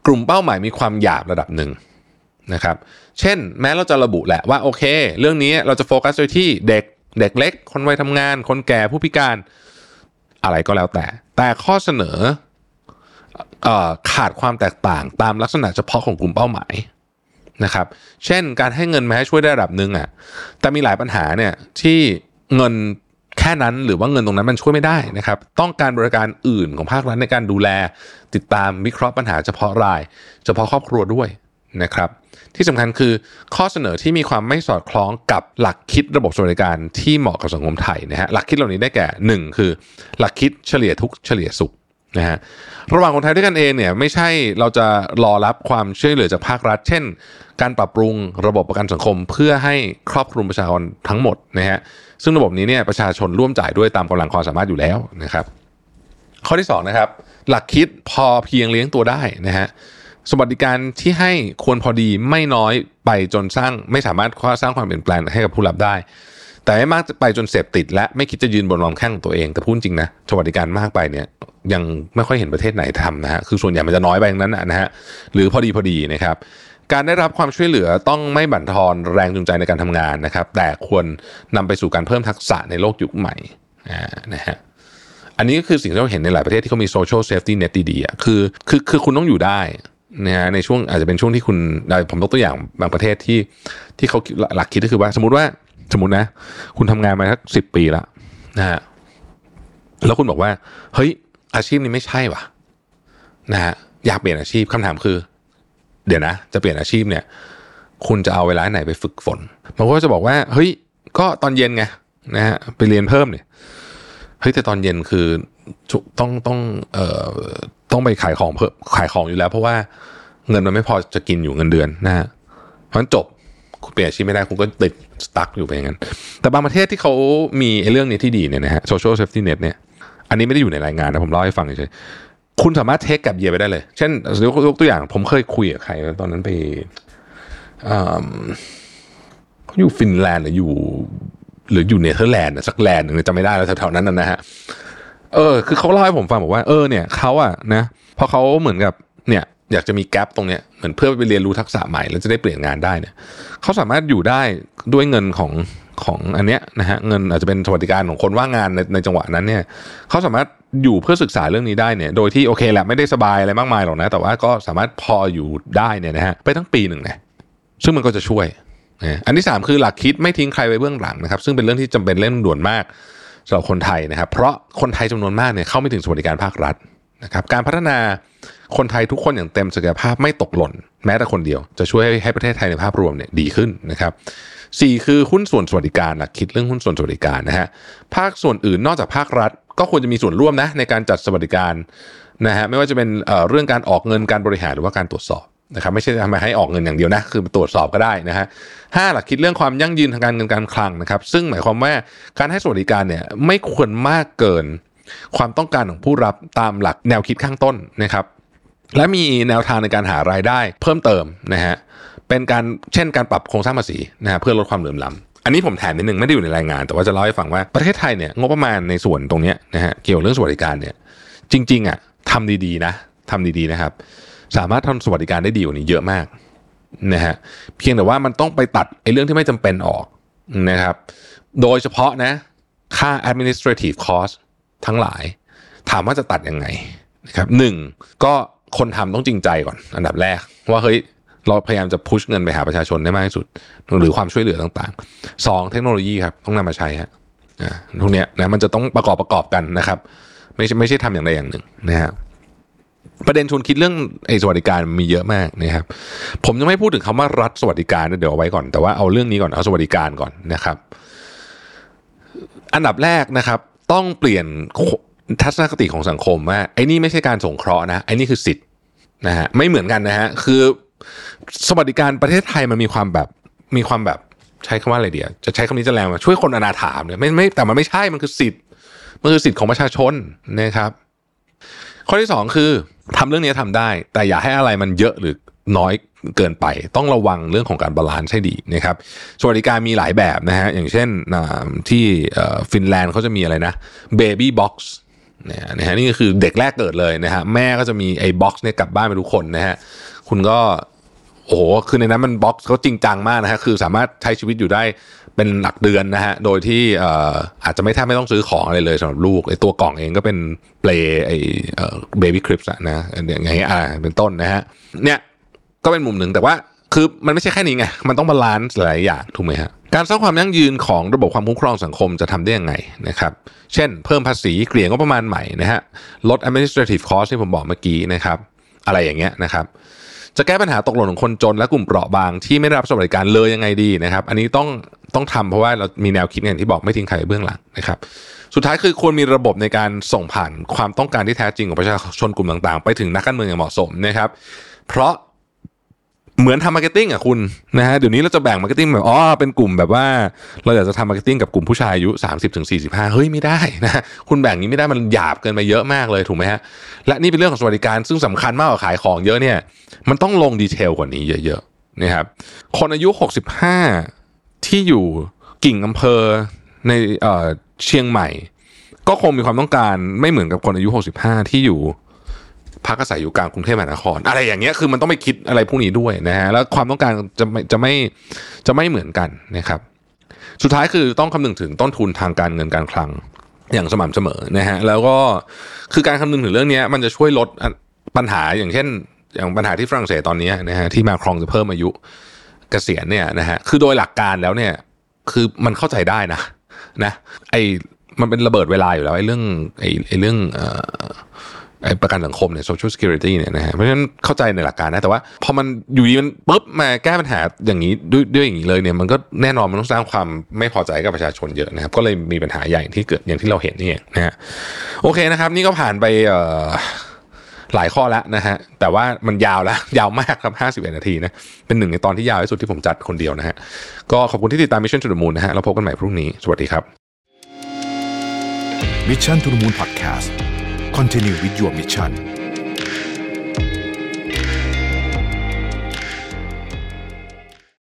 กลุ่มเป้าหมายมีความหยาบระดับหนึ่ง นะครับ เช่นแม้เราจะระบุแหละว่าโอเค เรื่องนี้เราจะโฟกัสไปที่เด็กเด็กเล็ก คนวัยทำงาน คนแก่ผู้พิการอะไรก็แล้วแต่ แต่ข้อเสนอขาดความแตกต่างตามลักษณะเฉพาะของกลุ่มเป้าหมายนะครับ เช่นการให้เงินแม้ช่วยได้ระดับหนึ่งอะ แต่มีหลายปัญหาเนี่ยที่เงินแค่นั้นหรือว่าเงินตรงนั้นมันช่วยไม่ได้นะครับ ต้องการบริการอื่นของภาครัฐในการดูแล ติดตามวิเคราะห์ปัญหาเฉพาะราย เฉพาะครอบครัวด้วยนะครับ ที่สำคัญคือข้อเสนอที่มีความไม่สอดคล้องกับหลักคิดระบบสวัสดิการที่เหมาะกับสังคมไทยนะฮะหลักคิดเหล่านี้ได้แก่หนึ่งคือ หลักคิดเฉลี่ยทุกเฉลี่ยสุขนะฮะระหว่างคนไทยด้วยกันเองเนี่ยไม่ใช่เราจะรอรับความช่วยเหลือจากภาครัฐ เช่น การปรับปรุงระบบประกันสังคม เพื่อให้ครอบคลุมประชากรทั้งหมดนะฮะซึ่งระบบนี้เนี่ยประชาชนร่วมจ่ายด้วยตามกำลังความสามารถอยู่แล้วนะครับ ข้อที่2นะครับหลักคิดพอเพียงเลี้ยงตัวได้นะฮะ สวัสดิการที่ให้ควรพอดีไม่น้อยไปจนสร้างไม่สามารถสร้างความเปลี่ยนแปลงให้กับผู้รับได้ แต่ไม่มากไปจนเสพติด และไม่คิดจะยืนบนรองแข้งของตัวเอง แต่พูดจริงนะสวัสดิการมากไปเนี่ยยังไม่ค่อยเห็นประเทศไหนทำนะฮะคือส่วนใหญ่มันจะน้อยไปอย่างนั้นนะฮะหรือพอดีพอดีนะครับการได้รับความช่วยเหลือต้องไม่บั่นทอนแรงจูงใจในการทำงานนะครับ แต่ควรนำไปสู่การเพิ่มทักษะในโลกยุคใหม่นะฮะอันนี้ก็คือสิ่งที่เราเห็นในหลายประเทศที่เขามี social safety net ดีๆอะคือคือคือคุณต้องอยู่ได้ นะฮะในช่วงอาจจะเป็นช่วงที่คุณผมยกตัวอย่างบางประเทศที่ที่เขาหลักคิดก็คือว่าสมมติว่าสมมตินะ คุณทำงานมาสักสิบปีแล้วนะฮะแล้วคุณบอกว่า เฮ้ย อาชีพนี้ไม่ใช่ว่ะนะฮะอยากเปลี่ยนอาชีพคำถามคือ เดี๋ยวนะ จะเปลี่ยนอาชีพเนี่ย คุณจะเอาเวลาไหนไปฝึกฝนบางคนก็จะบอกว่า เฮ้ย ก็ตอนเย็นไงนะฮะไปเรียนเพิ่มเนี่ยเฮ้ยแต่ตอนเย็นคือต้องต้องเอ่อ ต้องไปขายของเพิ่มขายของอยู่แล้ว เพราะว่าเงินมันไม่พอจะกินอยู่เงินเดือนนะฮะเพราะฉะนั้นจบคุณเปลี่ยนอาชีพไม่ได้คุณก็ติด stuck อยู่ไปอย่างนั้น แต่บางประเทศที่เขามีเรื่องนี้ที่ดีเนี่ยนะฮะ social safety net เนี่ย อันนี้ไม่ได้อยู่ในรายงานนะผมเล่าให้ฟังเฉยคุณสามารถ take gap year ไปได้เลย เช่นยกตัวอย่างผมเคยคุยกับใครตอนนั้นไปเขาอยู่ฟินแลนด์หรืออยู่ หรืออยู่เนเธอร์แลนด์สัก land หนึ่งจำไม่ได้แล้วแถวๆนั้นนะฮะ เออ คือเขาเล่าให้ผมฟังบอกว่าเออเนี่ยเขาอะนะพอเขาเหมือนกับเนี่ยอยากจะมีแกลบตรงเนี้ยเหมือนเพื่อไปเรียนรู้ทักษะใหม่แล้วจะได้เปลี่ยนงานได้เนี่ยเขาสามารถอยู่ได้ด้วยเงินของของอันเนี้ยนะฮะเงินอาจจะเป็นสวัสดิการของคนว่างงานในในจังหวะนั้นเนี่ยเขาสามารถอยู่เพื่อศึกษาเรื่องนี้ได้เนี่ยโดยที่โอเคแหละไม่ได้สบายอะไรมากมายหรอกนะ แต่ว่าก็สามารถพออยู่ได้เนี่ยนะฮะไปทั้งปีหนึ่งนะซึ่งมันก็จะช่วยอันที่ 3 คือหลักคิดไม่ทิ้งใครไว้เบื้องหลังนะครับซึ่งเป็นเรื่องที่จำเป็นเร่งด่วนมาก สำหรับคนไทยนะครับ เพราะคนไทยจำนวนมากเนี่ยเข้าไม่ถึงสวัสดิการภาครัฐนะครับการพัฒนาคนไทยทุกคนอย่างเต็มศักยภาพไม่ตกหล่น แม้แต่คนเดียว จะช่วยให้ประเทศไทยในภาพรวมเนี่ยดีขึ้นนะครับสี่คือหุ้นส่วนสวัสดิการหลักคิดเรื่องหุ้นส่วนสวัสดิการนะฮะภาคส่วนอื่นนอกจากภาครัฐ ก็ควรจะมีส่วนร่วมนะในการจัดสวัสดิการนะฮะไม่ว่าจะเป็นเเรื่องการออกเงินการบริหารหรือว่าการตรวจสอบ นะครับไม่ใช่ทำมาให้ออกเงินอย่างเดียวนะ คือตรวจสอบก็ได้นะฮะห้าหลักคิดเรื่องความยั่งยืนทางการเงินการคลังนะครับ ซึ่งหมายความว่าการให้สวัสดิการเนี่ยไม่ควรมากเกินความต้องการของผู้รับตามหลักแนวคิดข้างต้นนะครับ และมีแนวทางในการหารายได้เพิ่มเติมนะฮะเป็นการเช่นการปรับโครงสร้างภาษีนะฮะเพื่อลดความเหลื่อมล้ำอันนี้ผมแถมนิดนึงไม่ได้อยู่ในรายงาน แต่ว่าจะเล่าให้ฟังว่าประเทศไทยเนี่ยงบประมาณในส่วนตรงนี้นะฮะเกี่ยวเรื่องสวัสดิการเนี่ยจริงๆอะทำดีๆนะทำดีๆนะครับ สามารถทำสวัสดิการได้ดีกว่านี้เยอะมากนะฮะเพียงแต่ว่ามันต้องไปตัดไอ้เรื่องที่ไม่จำเป็นออกนะครับ โดยเฉพาะนะค่า administrative cost ทั้งหลาย ถามว่าจะตัดยังไงนะครับหนึ่งก็คนทำต้องจริงใจก่อน อันดับแรก ว่าเฮ้ยเราพยายามจะพุชเงินไปหาประชาชนได้มากที่สุด หรือความช่วยเหลือต่างๆสองเทคโนโลยีครับต้องนำมาใช้ฮะอ่าพวกเนี้ยนะมันจะต้องประกอบประกอบกันนะครับ ไม่ใช่ไม่ใช่ทำอย่างใดอย่างหนึ่งนะฮะ ประเด็นชวนคิดเรื่องไอ้สวัสดิการมีเยอะมากนะครับ ผมยังไม่พูดถึงคำว่ารัฐสวัสดิการนะเดี๋ยวเอาไว้ก่อนแต่ว่าเอาเรื่องนี้ก่อนเอาสวัสดิการก่อนนะครับ อันดับแรกนะครับ ต้องเปลี่ยนทัศนคติของสังคมว่าไอ้นี่ไม่ใช่การสงเคราะห์นะไอ้นี่คือสิทธิ์นะฮะไม่เหมือนกันนะฮะคือสวัสดิการประเทศไทยมันมีความแบบมีความแบบใช้คำว่าอะไรเดียวจะใช้คำนี้จะแรงมาช่วยคนอนาถามเนี่ยไม่ไม่แต่มันไม่ใช่มันคือสิทธิ์มันคือสิทธิ์ของประชาชนนะครับ ข้อที่สองคือทำเรื่องนี้ทำได้ แต่อย่าให้อะไรมันเยอะหรือน้อยเกินไป ต้องระวังเรื่องของการ balance ให้ดีนะครับสวัสดิการมีหลายแบบนะฮะอย่างเช่นที่ฟินแลนด์เขาจะมีอะไรนะ baby box เนี่ยนะฮะนี่ก็คือเด็กแรกเกิดเลยนะฮะแม่ก็จะมีไอ้ box เนี่ยกลับบ้านไปทุกคนนะฮะคุณก็โอ้โหคือในนั้นมัน box เขาจริงจังมากนะฮะคือสามารถใช้ชีวิตอยู่ได้ เป็นหลักเดือนนะฮะ โดยที่อาจจะไม่แทบไม่ต้องซื้อของอะไรเลยสำหรับลูกไอ้ตัวกล่องเองก็เป็นเปลไอ้เอ่อ baby crib นะอย่างเงี้ยอ่าเป็นต้นนะฮะ เนี่ยก็เป็นมุมหนึ่งแต่ว่าคือมันไม่ใช่แค่นี้ไง มันต้อง balance หลายอย่างถูกไหมฮะ การสร้างความยั่งยืนของระบบความคุ้มครองสังคมจะทำได้ยังไงนะครับ เช่น เพิ่มภาษีเกลี่ยงบประมาณใหม่นะฮะ ลด administrative cost ที่ผมบอกเมื่อกี้นะครับ อะไรอย่างเงี้ยนะครับ จะแก้ปัญหาตกหล่นของคนจนและกลุ่มเปราะบาง ที่ไม่ได้รับสวัสดิการเลยยังไงดีนะครับ อันนี้ต้องต้องทำเพราะว่าเรามีแนวคิดอย่างที่บอกไม่ทิ้งใครเบื้องหลังนะครับ สุดท้ายคือควรมีระบบในการส่งผ่านความต้องการที่แท้จริงของประชาชนกลุ่มต่างๆ ไปถึงนักการเมืองอย่างเหมาะสมนะครับ เพราะ เหมือนทำ marketing อะคุณนะฮะเดี๋ยวนี้เราจะแบ่ง marketing แบบอ๋อเป็นกลุ่มแบบว่า เราอยากจะทำ marketing กับกลุ่มผู้ชายอายุ 30ถึงเฮ้ยไม่ได้นะคุณแบ่งนี้ไม่ได้มันหยาบเกินไปเยอะมากเลยถูกไหมฮะและนี่เป็นเรื่องของสวัสดิการซึ่งสำคัญมากกว่าขายของเยอะเนี่ย มันต้องลง detail กว่านี้เยอะๆนะครับคนอายุ 65 ที่อยู่กิ่งอำเภอในเอ่อเชียงใหม่ ก็คงมีความต้องการไม่เหมือนกับคนอายุ 65 ที่อยู่ พักอาศัยอยู่กลางกรุงเทพมหานคร อะไรอย่างเงี้ยคือมันต้องไปคิดอะไรพวกนี้ด้วยนะฮะแล้วความต้องการจะไม่จะไม่จะไม่เหมือนกันนะครับสุดท้ายคือต้องคำนึงถึงต้นทุนทางการเงินการคลังอย่างสม่ำเสมอนะฮะแล้วก็คือการคำนึงถึงเรื่องนี้มันจะช่วยลดปัญหาอย่างเช่น อย่างปัญหาที่ฝรั่งเศสตอนนี้นะฮะที่มาครองจะเพิ่มอายุเกษียณเนี่ยนะฮะคือโดยหลักการแล้วเนี่ยคือมันเข้าใจได้นะนะไอมันเป็นระเบิดเวลาอยู่แล้วไอ้เรื่องไอ้ไอเรื่องเอ่อ ประกันสังคมเนี่ย social security เนี่ยนะฮะเพราะฉะนั้นเข้าใจในหลักการนะแต่ว่าพอมันอยู่ดีมันปุ๊บมาแก้ปัญหาอย่างนี้ด้วยด้วยอย่างนี้เลยเนี่ยมันก็แน่นอนมันต้องสร้างความไม่พอใจกับประชาชนเยอะนะครับก็เลยมีปัญหาใหญ่ที่เกิดอย่างที่เราเห็นนี่เองนะฮะโอเคนะครับ นี่ก็ผ่านไปหลายข้อแล้วนะฮะแต่ว่ามันยาวแล้วยาวมากครับ 51 นาทีนะเป็นหนึ่งในตอนที่ยาวที่สุดที่ผมจัดคนเดียวนะฮะก็ขอบคุณที่ติดตาม Mission to the Moon นะฮะเราพบกันใหม่พรุ่งนี้สวัสดีครับ Mission to the Moon Podcast Continue with your mission